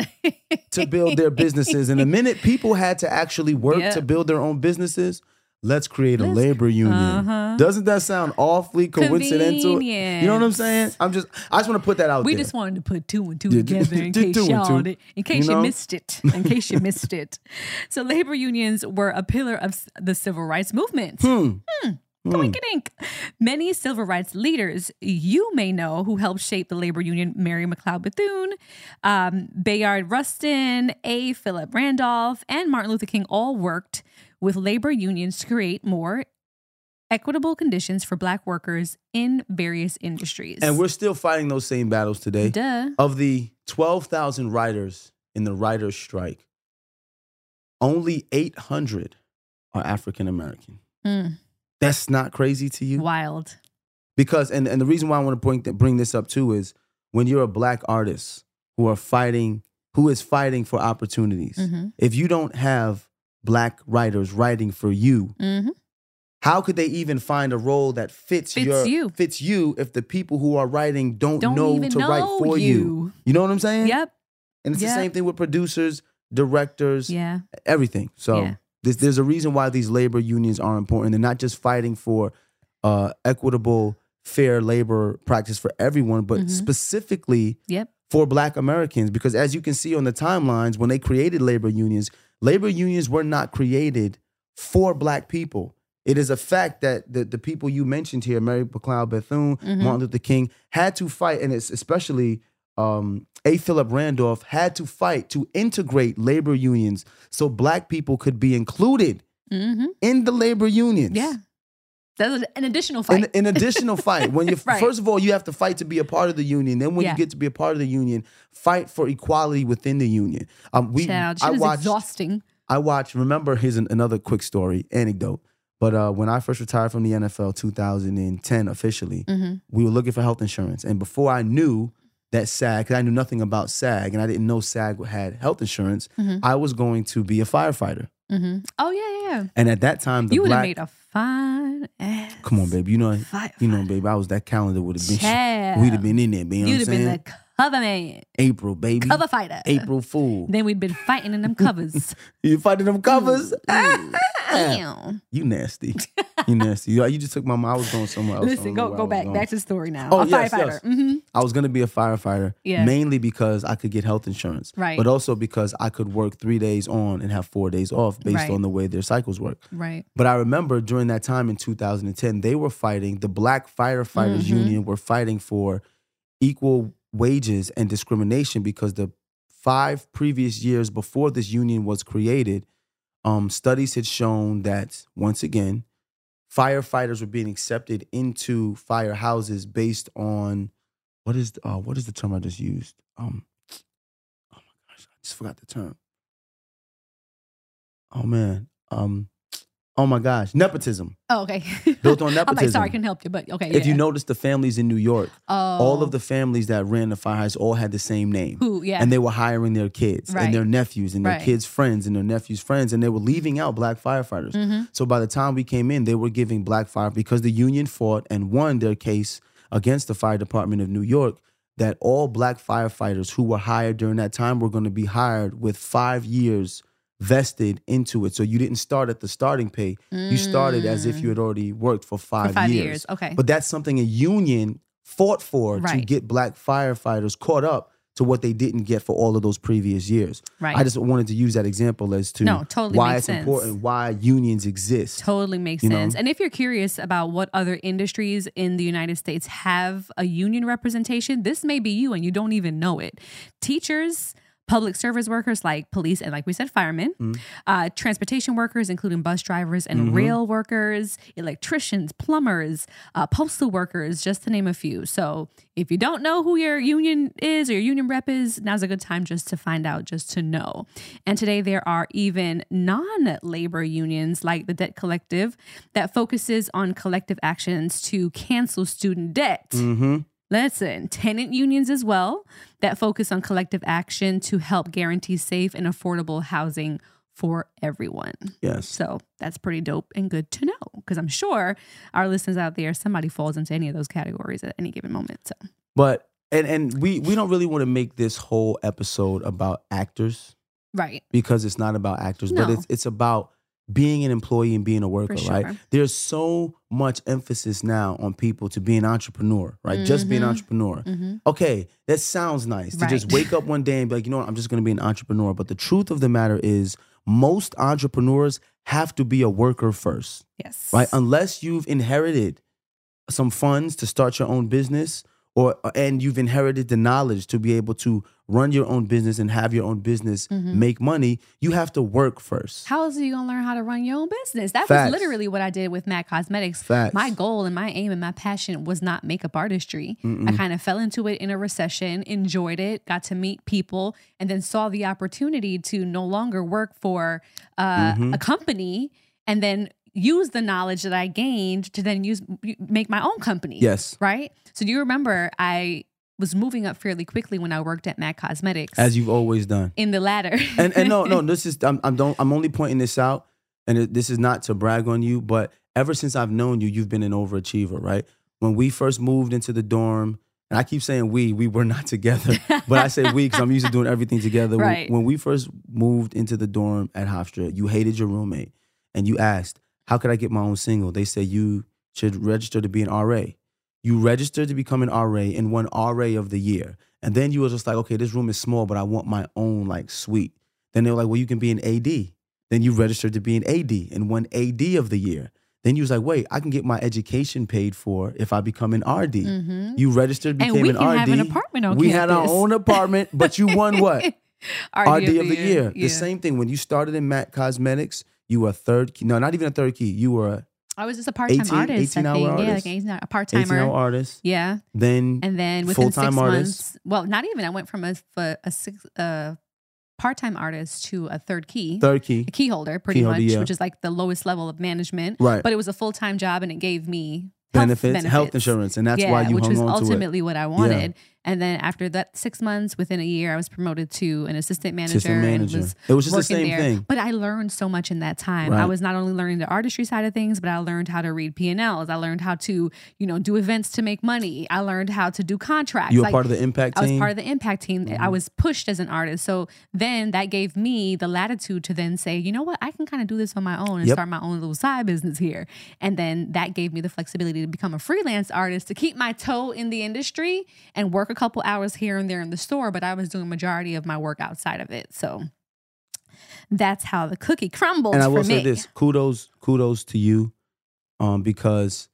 to build their businesses. And the minute people had to actually work Yep. to build their own businesses, let's create a labor union. Uh-huh. Doesn't that sound awfully coincidental? You know what I'm saying? I'm just I just want to put that out We there. We just wanted to put two and two together in case two y'all two. in case You you, missed it. In case you missed it. So labor unions were a pillar of the civil rights movement. Hmm. Doink-a-dink. Many civil rights leaders you may know who helped shape the labor union, Mary McLeod Bethune, um, Bayard Rustin, A. Philip Randolph, and Martin Luther King all worked with labor unions to create more equitable conditions for black workers in various industries. And we're still fighting those same battles today. Duh. Of the 12,000 writers in the writers' strike, only 800 are African American. Mm, That's not crazy to you? wild. Because, and, and the reason why I want to bring, bring this up too is when you're a black artist who are fighting, who is fighting for opportunities, Mhm. if you don't have black writers writing for you, hmm how could they even find a role that fits, Fits your you. fits you if the people who are writing don't, Don't know to write for you. you. You know what I'm saying? Yep. And it's Yep. the same thing with producers, directors, Yeah. everything. So Yeah. there's, there's a reason why these labor unions are important. They're not just fighting for uh, equitable, fair labor practice for everyone, but Mhm. specifically Yep. for Black Americans. Because as you can see on the timelines, when they created labor unions, labor unions were not created for Black people. It is a fact that the, the people you mentioned here, Mary McLeod Bethune, Mhm. Martin Luther King, had to fight, and it's especially um, A. Philip Randolph had to fight to integrate labor unions so Black people could be included hmm in the labor unions. Yeah. That's an additional fight. An, an additional fight. When you Right. first of all, you have to fight to be a part of the union. Then when Yeah. you get to be a part of the union, fight for equality within the union. Um, we Child, I watched exhausting. I watched. Remember, here's an, another quick story anecdote. But uh, when I first retired from the NFL, 2010 officially, Mhm. we were looking for health insurance, and before I knew that SAG, because I knew nothing about SAG, and I didn't know SAG had health insurance, Mhm. I was going to be a firefighter. hmm Oh yeah, yeah. And at that time, the You would have black made a fine ass. come on, baby, you know, Fire, you know, baby, I was that calendar would have been. Child. We'd have been in there, baby. You know You'd what have I'm been saying? the cover man, April, baby. cover fighter. April Fool. Then we'd been fighting in them covers. You fighting them covers? Mm. Ah. Damn. you nasty. You nasty. You, you just took my. I was going somewhere else. Listen, go go back going. back to the story now. Oh, a yes, firefighter. yes. hmm I was gonna be a firefighter, Yeah. mainly because I could get health insurance, Right. But also because I could work three days on and have four days off based Right. on the way their cycles work. Right. But I remember during that time in 2010, they were fighting. The Black Firefighters Mhm. Union were fighting for equal wages and discrimination because the five previous years before this union was created, um, studies had shown that once again, firefighters were being accepted into firehouses based on what is uh, what is the term I just used? Um, oh my gosh, I just forgot the term. Oh man, um, oh my gosh, nepotism. Oh, okay. Built on nepotism. I'm like, sorry, I can help you, but okay. If you notice the families in New York, oh, all of the families that ran the fire firehouse all had the same name. who, yeah, And they were hiring their kids Right. and their nephews and their Right. kids' friends and their nephews' friends, and they were leaving out black firefighters. Mhm. So by the time we came in, they were giving black fire because the union fought and won their case against the fire department of New York that all black firefighters who were hired during that time were going to be hired with five years vested into it. So you didn't start at the starting pay. You started as if you had mm. already worked for five, for five years. years. Okay. But that's something a union fought for to get black firefighters caught up to what they didn't get for all of those previous years. Right. I just wanted to use that example as to No, totally why it's sense. important, why unions exist. Totally makes You know? sense. And if you're curious about what other industries in the United States have a union representation, this may be you and you don't even know it. Teachers, public service workers like police and, like we said, firemen, Mhm. uh, transportation workers, including bus drivers and Mhm. rail workers, electricians, plumbers, uh, postal workers, just to name a few. So if you don't know who your union is or your union rep is, now's a good time just to find out, just to know. And today there are even non labor unions like the Debt Collective that focuses on collective actions to cancel student debt. Mm-hmm. Listen, tenant unions as well that focus on collective action to help guarantee safe and affordable housing for everyone. Yes. So that's pretty dope and good to know because I'm sure our listeners out there, somebody falls into any of those categories at any given moment. So, But and and we we don't really want to make this whole episode about actors right. because it's not about actors, but it's it's about being an employee and being a worker, sure. right? There's so much emphasis now on people to be an entrepreneur, right? Just be an Mhm. entrepreneur. Mm-hmm. Okay, that sounds nice to just wake up one day and be like, you know what, I'm just gonna be an entrepreneur. But the truth of the matter is, most entrepreneurs have to be a worker first, Yes. right? Unless you've inherited some funds to start your own business or and you've inherited the knowledge to be able to run your own business and have your own business Mhm. make money, you have to work first. How else are you gonna learn how to run your own business? That Facts. was literally what I did with Mac Cosmetics. Facts. My goal and my aim and my passion was not makeup artistry. I Mm-mm. kind of fell into it in a recession, enjoyed it, got to meet people, and then saw the opportunity to no longer work for uh, Mhm. a company and then use the knowledge that I gained to then use make my own company. Yes. Right. So do you remember I was moving up fairly quickly when I worked at Mac Cosmetics As you've always done. in the ladder. and and no no this is I'm I'm don't I'm only pointing this out and it, this is not to brag on you but ever since I've known you you've been an overachiever right when we first moved into the dorm and I keep saying we we were not together but I say we because I'm used to doing everything together When- Right. when, we first moved into the dorm at Hofstra you hated your roommate and you asked how could I get my own single they said you should register to be an RA you registered to become an RA and won RA of the year. And then you were just like, okay, this room is small, but I want my own like suite. Then they were like, well, you can be an AD. Then you registered to be an AD and won AD of the year. Then you was like, wait, I can get my education paid for if I become an RD. Mhm. You registered, became an RD. and we an can RD. have an apartment on we had our own apartment, but you won what? RD, of the year. Yeah. The same thing. When you started in Mac Cosmetics, you were a third key. No, not even a third key. You were a I was just a part time 18 artist. 18 I hour think. Yeah, artist. like 18 hour- a part 18 hour artist. Yeah, Then and then within Full-time six artist? months, well, not even. I went from a a, a six uh, part time artist to a third key, third key. a key holder, pretty Key holder, much, yeah. which is like the lowest level of management. Right. But it was a full time job, and it gave me health benefits, health insurance, and that's yeah, why you which hung was on to it. ultimately what I wanted. And then after that six months, within a year, I was promoted to an assistant manager. Assistant manager. Was It was just the same there. thing. But I learned so much in that time. I was not only learning the artistry side of things, but I learned how to read P and Ls. I learned how to, you know, do events to make money. I learned how to do contracts. You were Like, part of the impact I team. was part of the impact team. Mm-hmm. I was pushed as an artist. So then that gave me the latitude to then say, you know what, I can kind of do this on my own and Yep. start my own little side business here. And then that gave me the flexibility to become a freelance artist, to keep my toe in the industry and work a couple hours here and there in the store. But I was doing majority of my work outside of it. So that's how the cookie crumbled and I will for say me. this: kudos, kudos to you, um, because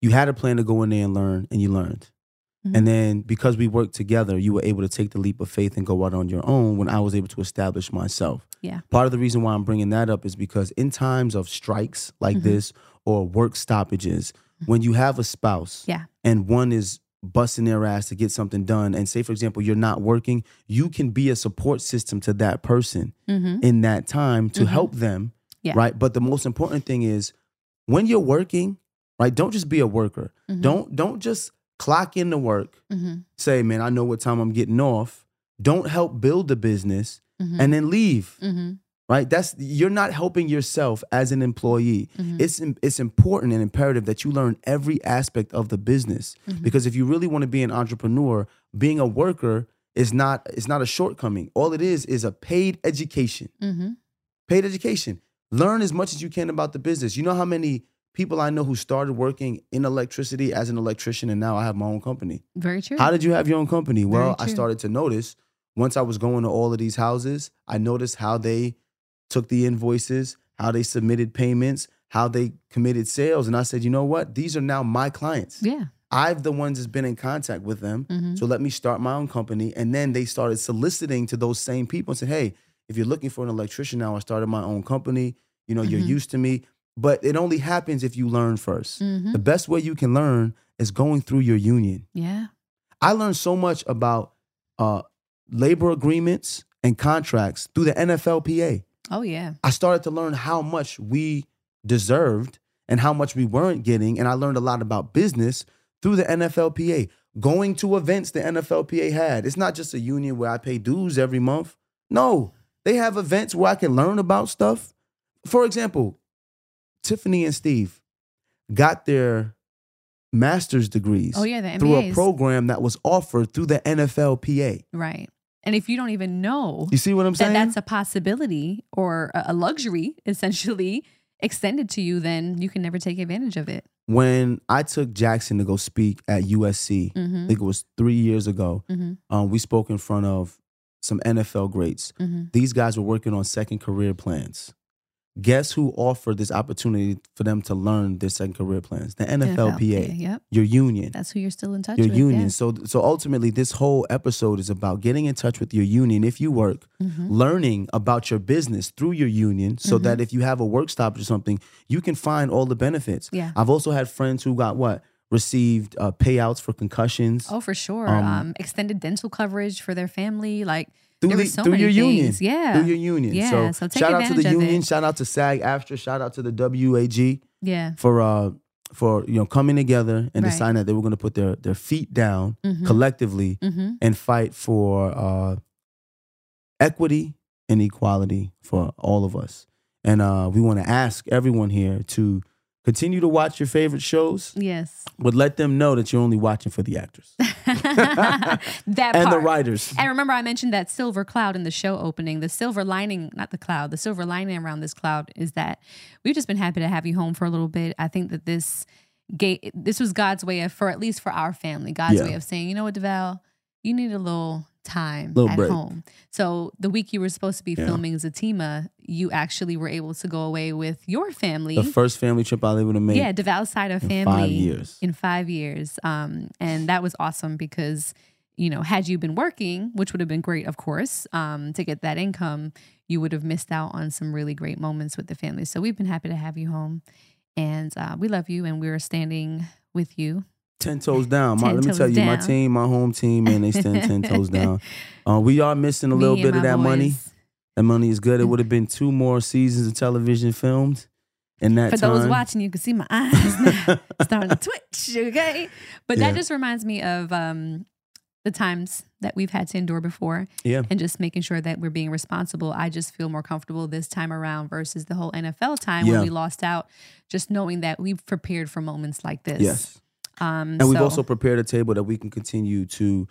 you had a plan to go in there and learn, and you learned. Mhm. And then because we worked together, you were able to take the leap of faith and go out on your own. When I was able to establish myself. Yeah. Part of the reason why I'm bringing that up is because in times of strikes like Mhm. this or work stoppages, when you have a spouse, Yeah. and one is busting their ass to get something done, and say for example you're not working, you can be a support system to that person Mhm. in that time to Mhm. help them. Yeah. Right. But the most important thing is when you're working, right? Don't just be a worker. Mhm. Don't don't just clock in to work, Mhm. say, man, I know what time I'm getting off. Don't help build the business Mhm. and then leave. Right? That's you're not helping yourself as an employee. Mhm. It's it's important and imperative that you learn every aspect of the business Mhm. because if you really want to be an entrepreneur, being a worker is not it's not a shortcoming. All it is is a paid education Mhm. paid education. Learn as much as you can about the business. You know how many people I know who started working in electricity as an electrician and now I have my own company. Very true. How did you have your own company? Well, I started to notice once I was going to all of these houses, I noticed how they took the invoices, how they submitted payments, how they committed sales. And I said, you know what? These are now my clients. yeah. I've the ones that's been in contact with them. Mm-hmm. So let me start my own company. And then they started soliciting to those same people and said, hey, if you're looking for an electrician now, I started my own company. You know, you're Mhm. used to me. But it only happens if you learn 1st Mhm. The best way you can learn is going through your union. Yeah. I learned so much about uh, labor agreements and contracts through the NFLPA. Oh yeah. I started to learn how much we deserved and how much we weren't getting. And I learned a lot about business through the NFLPA. Going to events the NFLPA had. It's not just a union where I pay dues every month. No, they have events where I can learn about stuff. For example, Tiffany and Steve got their master's degrees Oh yeah. The through a program that was offered through the NFLPA. Right. And if you don't even know You see what I'm that saying? that's a possibility or a luxury essentially extended to you, then you can never take advantage of it. when I took Jackson to go speak at USC, I Mm-hmm. think it was three years ago, Mm-hmm. um, we spoke in front of some NFL greats. Mm-hmm. These guys were working on second career plans. Guess who offered this opportunity for them to learn their second career plans? The NFLPA, Yep. your union. That's who you're still in touch Your with. Your union. yeah. So so ultimately this whole episode is about getting in touch with your union if you work, Mhm. learning about your business through your union so Mhm. that if you have a work stoppage or something, you can find all the benefits. Yeah. I've also had friends who got what? Received uh, payouts for concussions. Oh, for sure. Um, Um, extended dental coverage for their family. Like through, there the, so through many your union. Yeah. Through your union. Yeah, So, so shout out to the union. it. Shout out to SAG AFTRA. Shout out to the WAG yeah. for uh for you know coming together and Right. deciding that they were going to put their their feet down Mhm. collectively Mm-hmm. and fight for uh equity and equality for all of us. And uh we want to ask everyone here to continue to watch your favorite shows, Yes. but let them know that you're only watching for the actors that and the writers. And remember, I mentioned that silver cloud in the show opening. The silver lining, not the cloud, the silver lining around this cloud is that we've just been happy to have you home for a little bit. I think that this gave, this was God's way of, for at least for our family, God's Yeah. way of saying, you know what, Devale, you need a little time Little at break. home. So the week you were supposed to be Yeah. filming Zatima, you actually were able to go away with your family. The first family trip I was able to make yeah, Devale's side of family five years. in five years. Um, and that was awesome because, you know, had you been working, which would have been great, of course, um, to get that income, you would have missed out on some really great moments with the family. So we've been happy to have you home. And uh, we love you and we're standing with you. Ten toes down. My, Ten let me tell you, my team, my home team, man, they stand ten toes down. Uh, we are missing a little bit of that money. boys. That money is good. It would have been two more seasons of television filmed in that For time. those watching, you can see my eyes now starting to twitch. Okay, but Yeah. that just reminds me of um, the times that we've had to endure before, Yeah. and just making sure that we're being responsible. I just feel more comfortable this time around versus the whole NFL time Yeah. when we lost out. Just knowing that we've prepared for moments like this. Yes. Um, And we've also prepared a table that we can continue to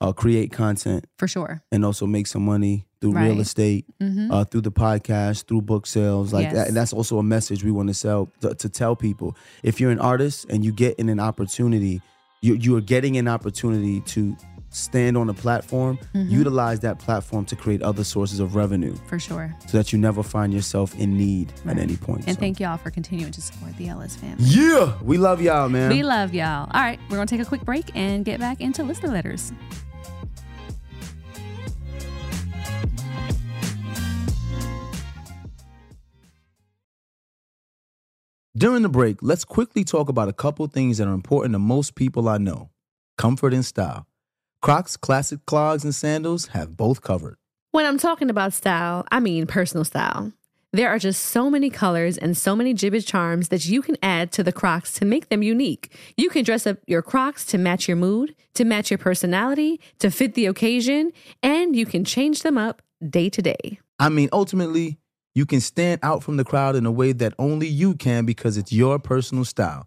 uh, create content for sure. and also make some money through real Right. estate, hmm uh, through the podcast, through book sales, like Yes. that. And that's also a message we want to sell to, to tell people. If you're an artist and you get in an opportunity, you you are getting an opportunity to stand on a platform. Mhm. Utilize that platform to create other sources of revenue, For sure. so that you never find yourself in need Right. at any point. And So- thank y'all for continuing to support the Ellis family. Yeah, we love y'all, man. We love y'all. All right, we're gonna take a quick break and get back into listener letters. During the break, let's quickly talk about a couple things that are important to most people I know comfort and style. Crocs classic clogs and sandals have both covered. When I'm talking about style, I mean personal style. There are just so many colors and so many Jibbitz charms that you can add to the Crocs to make them unique. You can dress up your Crocs to match your mood, to match your personality, to fit the occasion, and you can change them up day to day. I mean, ultimately, you can stand out from the crowd in a way that only you can because it's your personal style.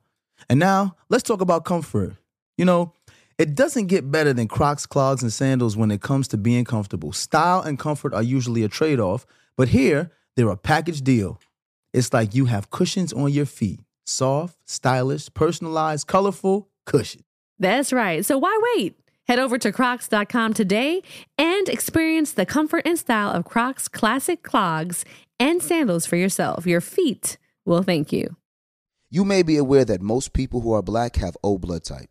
And now, let's talk about comfort. You know, it doesn't get better than Crocs, clogs, and sandals when it comes to being comfortable. Style and comfort are usually a trade off, but here, they're a package deal. It's like you have cushions on your feet soft, stylish, personalized, colorful cushion. That's right. So why wait? Head over to crocs.com today and experience the comfort and style of Crocs classic clogs and sandals for yourself. Your feet will thank you. You may be aware that most people who are black have O blood type.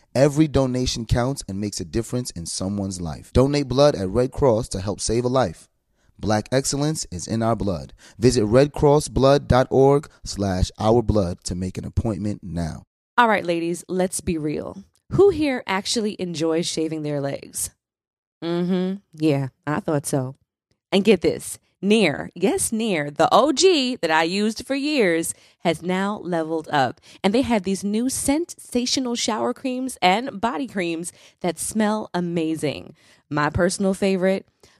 Every donation counts and makes a difference in someone's life. Donate blood at Red Cross to help save a life. Black excellence is in our blood. Visit redcrossblood.org slash our blood to make an appointment now. All right, ladies, let's be real. Who here actually enjoys shaving their legs? Mm hmm. Yeah, I thought so. And get this Nair, yes, Nair, the OG that I used for years, has now leveled up. And they have these new sensational shower creams and body creams that smell amazing. My personal favorite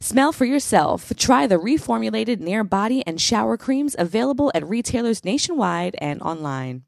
Smell for yourself. Try the reformulated Nair body and shower creams available at retailers nationwide and online.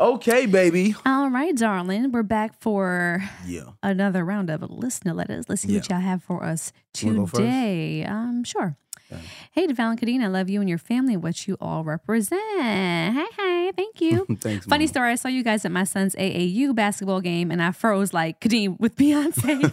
Okay, baby. All right, darling. We're back for Yeah. another round of listener letters. Let's see what y'all have for us Wanna go first? today. Um, sure. Hey, Devon Kadeen, I love you and your family, what you all represent. Hey, hey, thank you. Thanks, Funny Mom. story, I saw you guys at my son's AAU basketball game and I froze like Kadeen with Beyonce.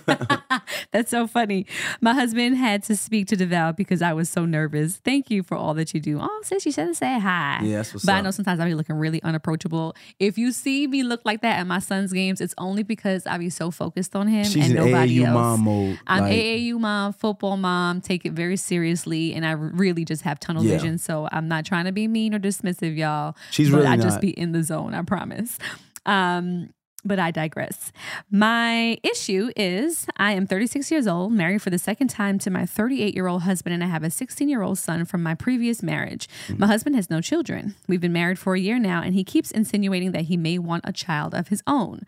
That's so funny. My husband had to speak to Devale because I was so nervous. Thank you for all that you do. Oh, sis, you said to say hi. Yeah, that's what's But I know sometimes I'll be looking really unapproachable. If you see me look like that at my son's games, it's only because I be so focused on him She's and in nobody AAU else. mom mode. I'm like, AAU mom, football mom, take it very seriously, and I really just have tunnel Yeah. vision. So I'm not trying to be mean or dismissive, y'all. She's really I just be in the zone. I promise. Um, but I digress. My issue is I am 36 years old, married for the second time to my 38 year old husband, and I have a 16 year old son from my previous marriage. Mm. My husband has no children. We've been married for a year now, and he keeps insinuating that he may want a child of his own.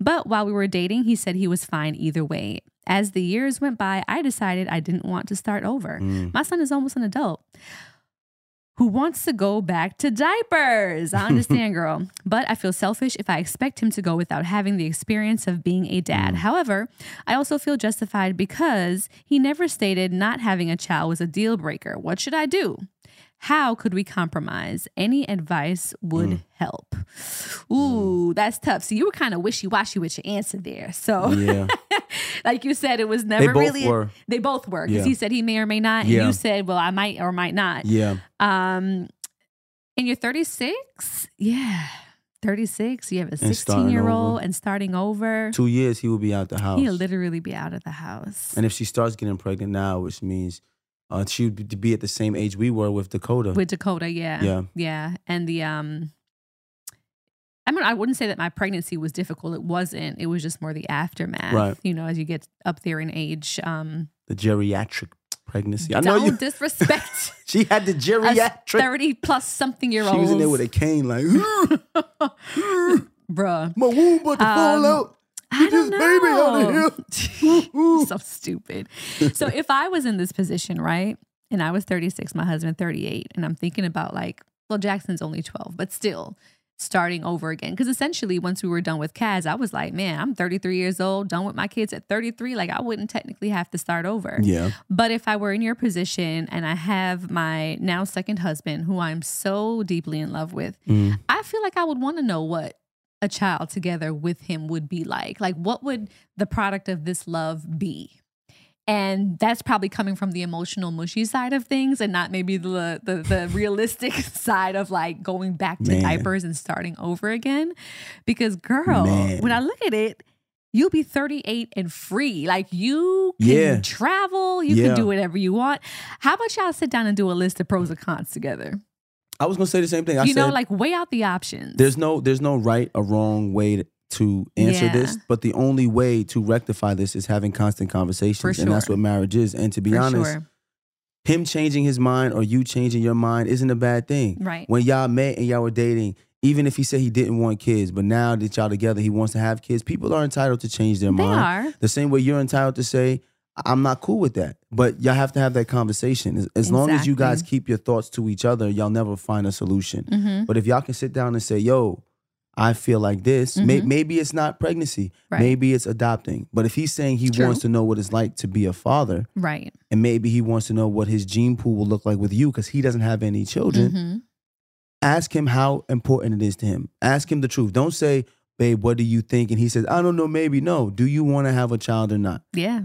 But while we were dating, he said he was fine either way. As the years went by, I decided I didn't want to start over. Mm. My son is almost an adult who wants to go back to diapers. I understand, girl. But I feel selfish if I expect him to go without having the experience of being a dad. However, I also feel justified because he never stated not having a child was a deal breaker. What should I do? How could we compromise? Any advice would help. Ooh, that's tough. So you were kind of wishy washy with your answer there. So, Yeah. like you said, it was never both really. were. They both were because Yeah. he said he may or may not, and you said, "Well, I might or might not." Yeah. Um, and you're 36. Yeah, 36. You have a 16 year old over. and starting over. Two years he will be out of the house. He'll literally be out of the house. and if she starts getting pregnant now, which means uh, she would be at the same age we were with Dakota. with Dakota, yeah, Yeah. yeah, and the um. I mean, I wouldn't say that my pregnancy was difficult. It wasn't. It was just more the aftermath. Right. You know, as you get up there in age. Um, the geriatric pregnancy. I know don't you. disrespect She had the geriatric. thirty plus something year old. She was in there with a cane, like, bruh. my bruh. womb about to fall Um, out. I don't know. Baby out of so stupid. So if I was in this position, right, and I was 36, my husband 38, and I'm thinking about like, well, Jackson's only 12, but still starting over again. Because essentially, once we were done with Kaz, I was like, man, I'm 33 years old, done with my kids at 33. Like, I wouldn't technically have to start over. Yeah. But if I were in your position and I have my now second husband, who I'm so deeply in love with, Mm. I feel like I would want to know what a child together with him would be like. Like, what would the product of this love be? And that's probably coming from the emotional, mushy side of things, and not maybe the the, the realistic side of like going back to Man. diapers and starting over again. Because, girl, Man. when I look at it, you'll be 38 and free. Like you can Yeah. travel, you Yeah. can do whatever you want. How about y'all sit down and do a list of pros and cons together? I was gonna say the same thing. I you know, like weigh out the options. there's no there's no right or wrong way to, to answer Yeah. this, but the only way to rectify this is having constant conversations, For and that's what marriage is. And to be For honest, sure. him changing his mind or you changing your mind isn't a bad thing. Right. When y'all met and y'all were dating, even if he said he didn't want kids, but now that y'all together, he wants to have kids. People are entitled to change their They mind. are. The same way you're entitled to say, I'm not cool with that. But y'all have to have that conversation. As, as long as you guys keep your thoughts to each other, y'all never find a solution. Mm-hmm. But if y'all can sit down and say, yo, I feel like this, may, Mhm. maybe it's not pregnancy, Right. maybe it's adopting. But if he's saying he true. wants to know what it's like to be a father, Right. and maybe he wants to know what his gene pool will look like with you because he doesn't have any children, hmm ask him how important it is to him. Ask him the truth. Don't say, babe, what do you think? And he says, I don't know, maybe. No. Do you want to have a child or not? Yeah.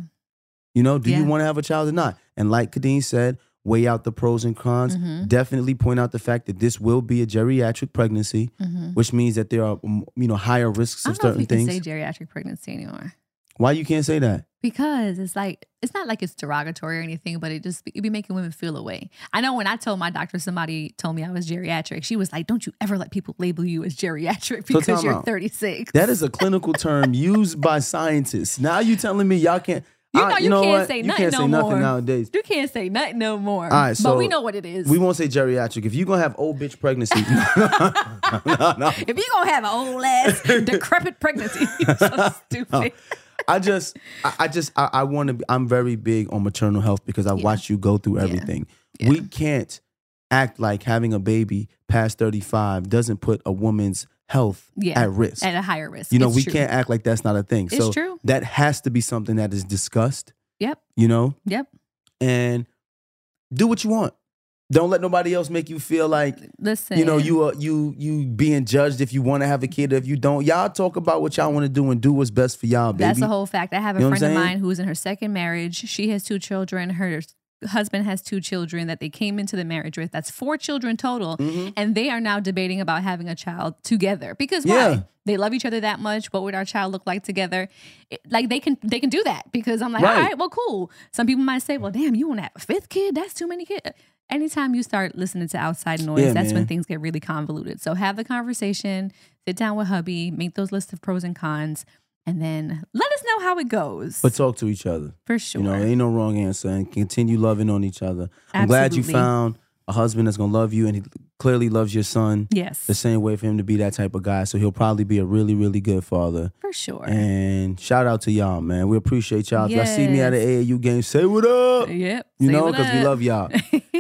You know, do you want to have a child or not? And like Kadeen said, weigh out the pros and cons. Mhm. Definitely point out the fact that this will be a geriatric pregnancy, hmm which means that there are um, you know higher risks I of don't know if certain can things. say geriatric pregnancy anymore Why you can't say that? because it's like it's not like it's derogatory or anything, but it just it be making women feel away. I know when I told my doctor somebody told me I was geriatric, she was like, "Don't you ever let people label you as geriatric because time you're out. 36." That is a clinical term used by scientists. Now you telling me y'all can't? You I- know you can't what? say you nothing can't no say nothing more. nowadays. you can't say nothing no more. All right, so but we know what it is. We won't say geriatric. If you're gonna have old bitch pregnancy, no, no. if you're gonna have an old ass decrepit pregnancy, you're so stupid. I just, I, I just, I, I want to. be I'm very big on maternal health because I Yeah. watched you go through Yeah. everything. Yeah. We can't act like having a baby past 35 doesn't put a woman's health Yeah. at risk. At a higher risk. you know, It's we true. can't act like that's not a thing. It's so true. that has to be something that is discussed. Yep. You know, Yep. and do what you want. Don't let nobody else make you feel like Listen. you know you are you you being judged if you want to have a kid or if you don't. Y'all talk about what y'all want to do and do what's best for y'all, baby. That's a whole fact. I have a You know friend of mine who's in her second marriage. She has two children. Her husband has two children that they came into the marriage with. That's four children total. Mhm. And they are now debating about having a child together. Because Yeah. why? They love each other that much. What would our child look like together? It- like they can they can do that because I'm like, Right. all right, well, cool. Some people might say, well, damn, you want to have a fifth kid? That's too many kids. Anytime you start listening to outside noise, Yeah, that's when things get really convoluted. So have the conversation, sit down with hubby, make those lists of pros and cons, and then let us know how it goes. But talk to each other. for sure. You know, ain't no wrong answer, and continue loving on each other. I'm glad you found a husband that's gonna love you, and he clearly loves your son yes. the same way for him to be that type of guy. So he'll probably be a really, really good father. for sure. And shout out to y'all, man. We appreciate y'all. If y'all see me at an Yes. AAU game, say what up. yep. You know, because we love y'all.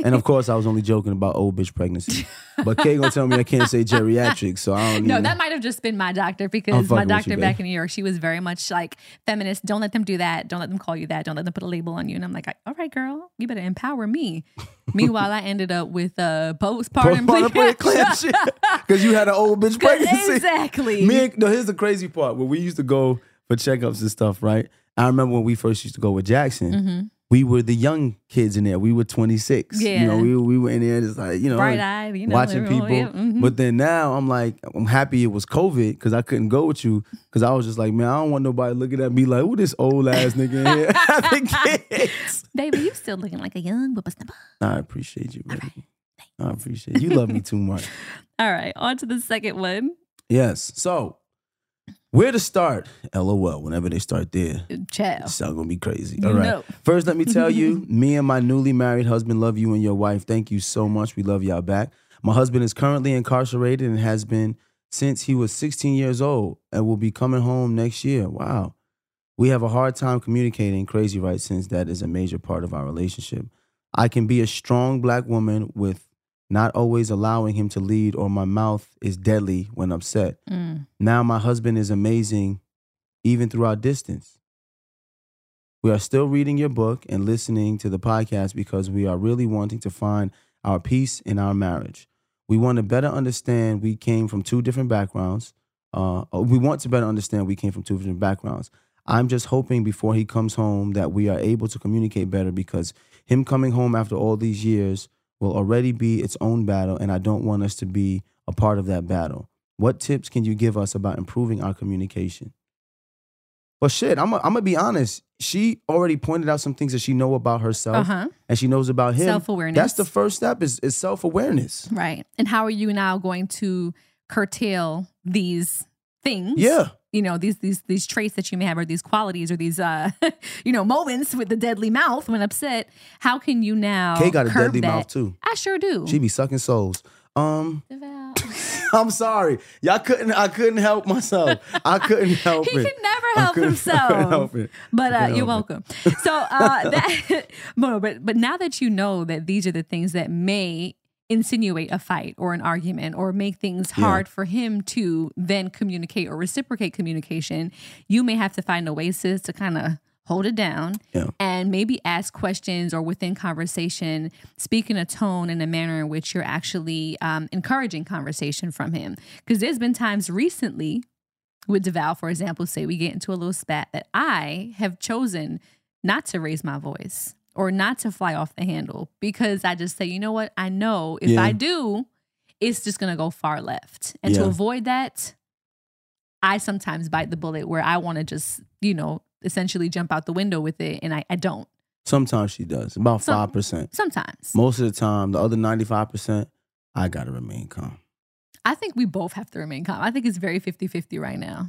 and of course, I was only joking about old bitch pregnancy. But Kay gonna tell me I can't say geriatric, so I don't. No, even- that might have just been my doctor because my doctor you, back in New York, she was very much like feminist. Don't let them do that. Don't let them call you that. Don't let them put a label on you. And I'm like, all right, girl, you better empower me. Meanwhile, I ended up with a postpartum Postpartum preeclampsia because you had an old bitch pregnancy. exactly. Me and, no, here's the crazy part. When we used to go for checkups and stuff, right? I remember when we first used to go with Jackson. Mhm. We were the young kids in there. We were 26. Yeah. You know, we, we were in there just like, you know, Bright eyed, you know, watching people. yeah, mhm. But then now I'm like, I'm happy it was COVID because I couldn't go with you because I was just like, man, I don't want nobody looking at me like, who this old ass nigga in here having kids. Baby, you still looking like a young whippersnapper. I appreciate you, baby. I appreciate you. You love me too much. All right, on to the second one. Yes. So, where to start? LOL. Whenever they start there, Child. it's all gonna be crazy. All right. know. First, let me tell you, me and my newly married husband love you and your wife. Thank you so much. We love y'all back. My husband is currently incarcerated and has been since he was 16 years old and will be coming home next year. Wow. We have a hard time communicating, Crazy Right, since that is a major part of our relationship. I can be a strong black woman with not always allowing him to lead, or my mouth is deadly when upset. Mm. Now my husband is amazing, even through our distance. We are still reading your book and listening to the podcast because we are really wanting to find our peace in our marriage. We want to better understand we came from two different backgrounds. Uh, we want to better understand we came from two different backgrounds. I'm just hoping before he comes home that we are able to communicate better because him coming home after all these years will already be its own battle, and I don't want us to be a part of that battle. What tips can you give us about improving our communication? Well, shit, I'm gonna be honest. She already pointed out some things that she know about herself Uh-huh. and she knows about him. Self-awareness. That's the first step is, is self-awareness. Right. And how are you now going to curtail these things? Yeah. You know, these these these traits that you may have or these qualities or these uh you know, moments with the deadly mouth when upset. How can you now Kay got a deadly that? mouth too. I sure do. She be sucking souls. Um, I'm sorry. Y'all couldn't I couldn't help myself. I couldn't help he it. can never help himself. help. But uh, you're welcome. So uh, that, but but now that you know that these are the things that may insinuate a fight or an argument or make things Yeah. hard for him to then communicate or reciprocate communication, you may have to find oasis to kind of hold it down Yeah. and maybe ask questions or within conversation speak in a tone and a manner in which you're actually um, encouraging conversation from him because there's been times recently with Devale for example say we get into a little spat that i have chosen not to raise my voice or not to fly off the handle because i just say you know what i know if Yeah. i do it's just going to go far left and to avoid that I sometimes bite the bullet where I want to just, you know, essentially jump out the window with it and I, I don't. Sometimes she does. About Some- five percent. Sometimes. Most of the time, the other ninety five percent, I gotta remain calm. I think we both have to remain calm. I think it's very 50-50 right now.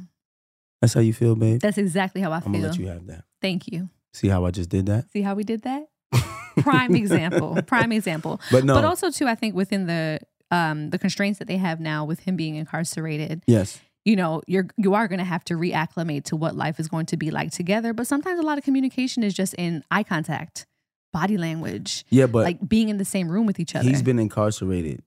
That's how you feel, babe. That's exactly how I I'm feel. gonna let you have that. Thank you. See how I just did that? See how we did that? Prime example. Prime example. But no. But also too, I think within the um the constraints that they have now with him being incarcerated, yes. you know, you're you are gonna have to reacclimate to what life is going to be like together. But sometimes a lot of communication is just in eye contact, body language, Yeah, but like being in the same room with each other. he's been incarcerated.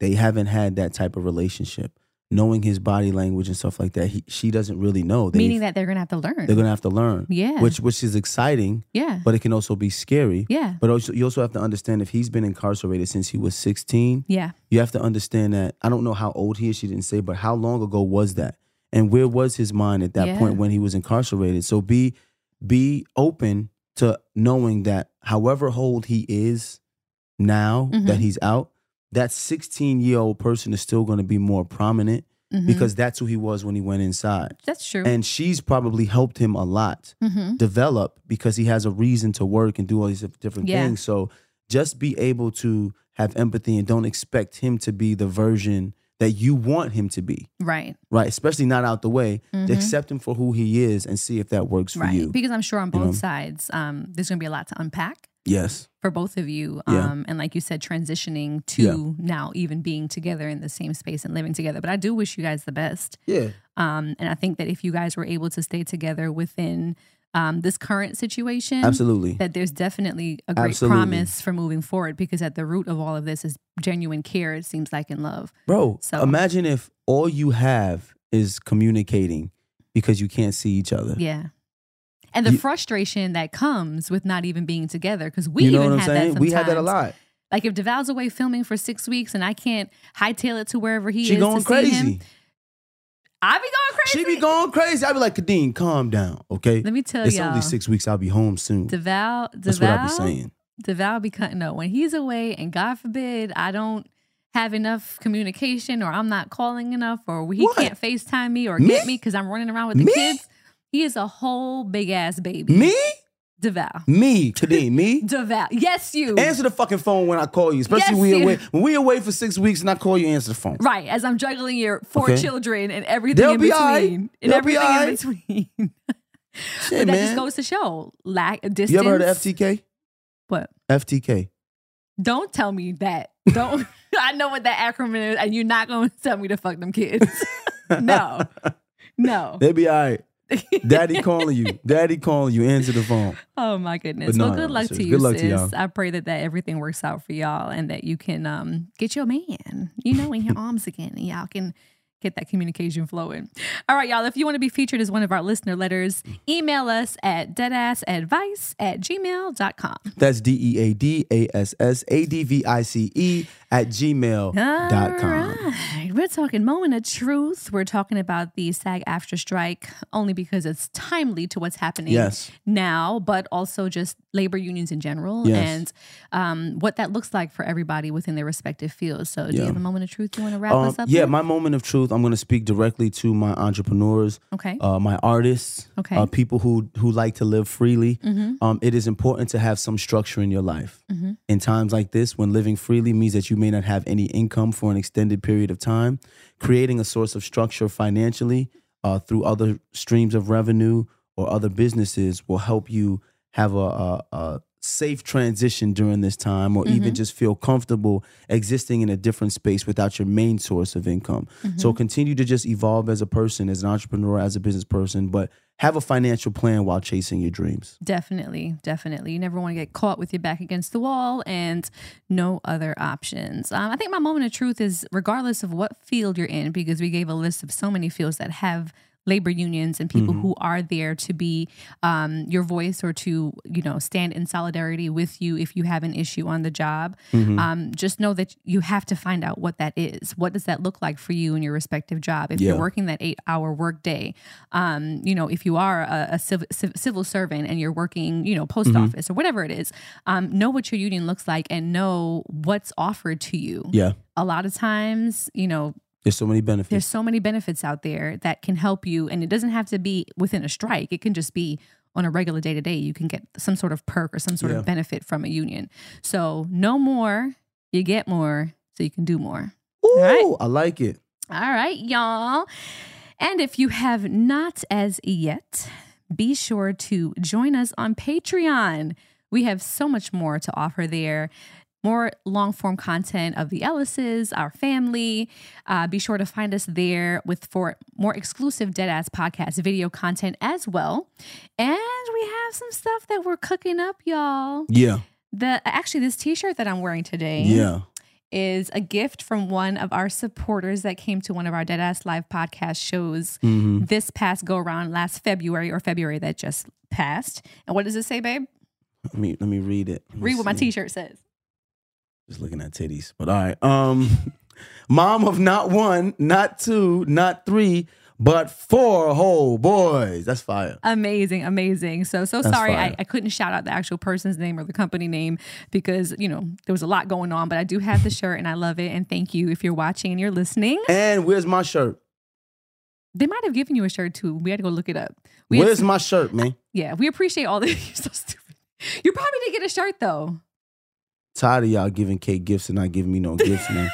They haven't had that type of relationship. Knowing his body language and stuff like that, he, she doesn't really know. They, meaning that they're gonna have to learn. they're gonna have to learn. yeah. Which which is exciting, yeah. but it can also be scary. yeah. But also, you also have to understand if he's been incarcerated since he was 16, Yeah. you have to understand that I don't know how old he is, she didn't say, but how long ago was that? And where was his mind at that Yeah. point when he was incarcerated? So be be open to knowing that however old he is now Mhm. that he's out, that 16 year old person is still going to be more prominent Mhm. because that's who he was when he went inside. that's true. And she's probably helped him a lot mm-hmm. develop because he has a reason to work and do all these different Yeah. things. So just be able to have empathy and don't expect him to be the version that you want him to be, Right. right? Especially not out the way. Mhm. Accept him for who he is and see if that works for Right. you. Because I'm sure on You both know? sides, um, there's gonna be a lot to unpack. Yes. for both of you. Yeah. Um, and like you said, transitioning to Yeah. now even being together in the same space and living together. But I do wish you guys the best. Yeah. Um, and I think that if you guys were able to stay together within um, this current situation, Absolutely. that there's definitely a great Absolutely. promise for moving forward because at the root of all of this is genuine care, it seems like in love. Bro, So- imagine if all you have is communicating because you can't see each other. Yeah. And the You- frustration that comes with not even being together, because we you know even what I'm had saying? that We had that a lot. Like if Devale's away filming for six weeks and I can't hightail it to wherever he She is going to see him, crazy. I be going crazy. She be going crazy. I be like, Kadeen, calm down, okay? Let me tell it's y'all. only six weeks. I'll be home soon. Devale, That's what I be saying. Devale be cutting up when he's away, and God forbid I don't have enough communication, or I'm not calling enough, or he What? can't Facetime me or Me? get me because I'm running around with the Me? kids. He is a whole big ass baby. Me? Devale. Me, Kadeen, me? Devale. Yes, you. Answer the fucking phone when I call you, especially Yes, we you. away. When we away for six weeks and I call you, answer the phone. Right, as I'm juggling your four Okay. children and everything They'll in be between, all right. and They'll be everything all in right. between. Shit, but that man. just goes to show lack of distance. you ever heard of FTK? What? FTK. Don't tell me that. Don't. I know what that acronym is, and you're not going to tell me to fuck them kids. no, no. They'll be all right. Daddy calling you. Daddy calling you. Answer the phone. Oh my goodness. No, well, good no, luck to you, Good luck to sis. y'all. I pray that that everything works out for y'all and that you can um get your man, you know, in your arms again, and y'all can get that communication flowing. All right, y'all. If you want to be featured as one of our listener letters, email us at deadassadvice at gmail.com. That's D E A D A S S A D V I C E at gmail dot com. We're talking moment of truth. We're talking about the SAG-AFTRA strike only because it's timely to what's happening Yes. now, but also just labor unions in general Yes. and um, what that looks like for everybody within their respective fields. So, do you have a moment of truth you want to wrap Um, us up? yeah, with? my moment of truth. I'm going to speak directly to my entrepreneurs, Okay. uh, my artists, Okay. uh, people who who like to live freely. Mhm. Um, it is important to have some structure in your life. Mhm. In times like this, when living freely means that you may not have any income for an extended period of time, creating a source of structure financially uh, through other streams of revenue or other businesses will help you have a, a, a safe transition during this time or even just feel comfortable existing in a different space without your main source of income. So continue to just evolve as a person, as an entrepreneur, as a business person, but have a financial plan while chasing your dreams. Definitely, definitely. You never want to get caught with your back against the wall and no other options. Um, I think my moment of truth is regardless of what field you're in, because we gave a list of so many fields that have labor unions and people who are there to be um, your voice or to you know stand in solidarity with you if you have an issue on the job. Um, just know that you have to find out what that is. What does that look like for you in your respective job? If Yeah. you're working that eight hour work day, um, you know, if you are a, a civ- civ- civil servant and you're working, you know, post Mm-hmm. office or whatever it is, um, know what your union looks like and know what's offered to you. Yeah. A lot of times, you know, There's so many benefits. there's so many benefits out there that can help you, and it doesn't have to be within a strike. It can just be on a regular day to day. You can get some sort of perk or some sort Yeah. of benefit from a union. So, no more, you get more, so you can do more. Ooh, right. I like it. All right, y'all. And if you have not as yet, be sure to join us on Patreon. We have so much more to offer there. More long form content of the Ellises, our family. Uh, be sure to find us there with for more exclusive Deadass podcast video content as well. And we have some stuff that we're cooking up, y'all. Yeah. The actually this T-shirt that I'm wearing today Yeah. is a gift from one of our supporters that came to one of our Deadass Live podcast shows Mm-hmm. this past go around last February or February that just passed. And what does it say, babe? Let me let me read it. Let Read what my t-shirt says. Just looking at titties. But all right. Um mom of not one, not two, not three, but four whole boys. That's fire. Amazing, amazing. So so That's sorry I. I couldn't shout out the actual person's name or the company name because, you know, there was a lot going on, but I do have the shirt and I love it. And thank you if you're watching and you're listening. And where's my shirt? They might have given you a shirt too. We had to go look it up. We Where's some- my shirt, man? yeah, we appreciate all the you're so stupid. You probably did get a shirt though. Tired of y'all giving Kate gifts and not giving me no gifts, man.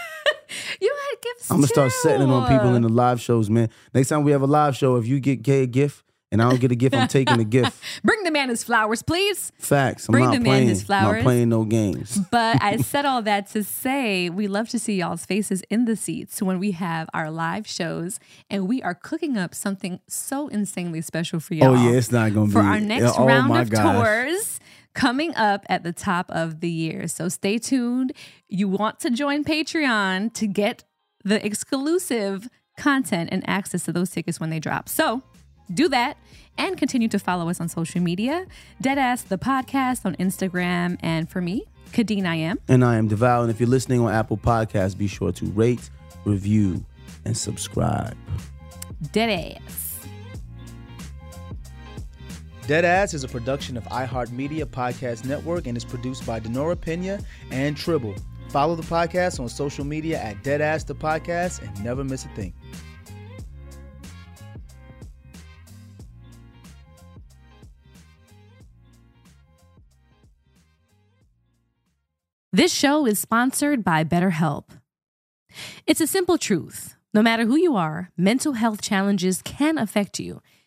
You had gifts. I'm gonna start setting it on people in the live shows, man. Next time we have a live show, if you get Kate a gift and I don't get a gift, I'm taking the gift. Bring the man his flowers, please. Facts. I'm Bring not the man his I'm flowers. not playing no games. But I said all that to say we love to see y'all's faces in the seats when we have our live shows, and we are cooking up something so insanely special for y'all. Oh yeah, it's not gonna for be for our next oh, round of gosh. tours coming up at the top of the year. So stay tuned. You want to join Patreon to get the exclusive content and access to those tickets when they drop. So do that and continue to follow us on social media. Deadass the podcast on Instagram. And for me, Kadeen I am. And I am Devale. And if you're listening on Apple Podcasts, be sure to rate, review, and subscribe. Deadass. Deadass is a production of iHeartMedia Podcast Network and is produced by Denora Pena and Tribble. Follow the podcast on social media at Deadass the Podcast and never miss a thing. This show is sponsored by BetterHelp. It's a simple truth. No matter who you are, mental health challenges can affect you,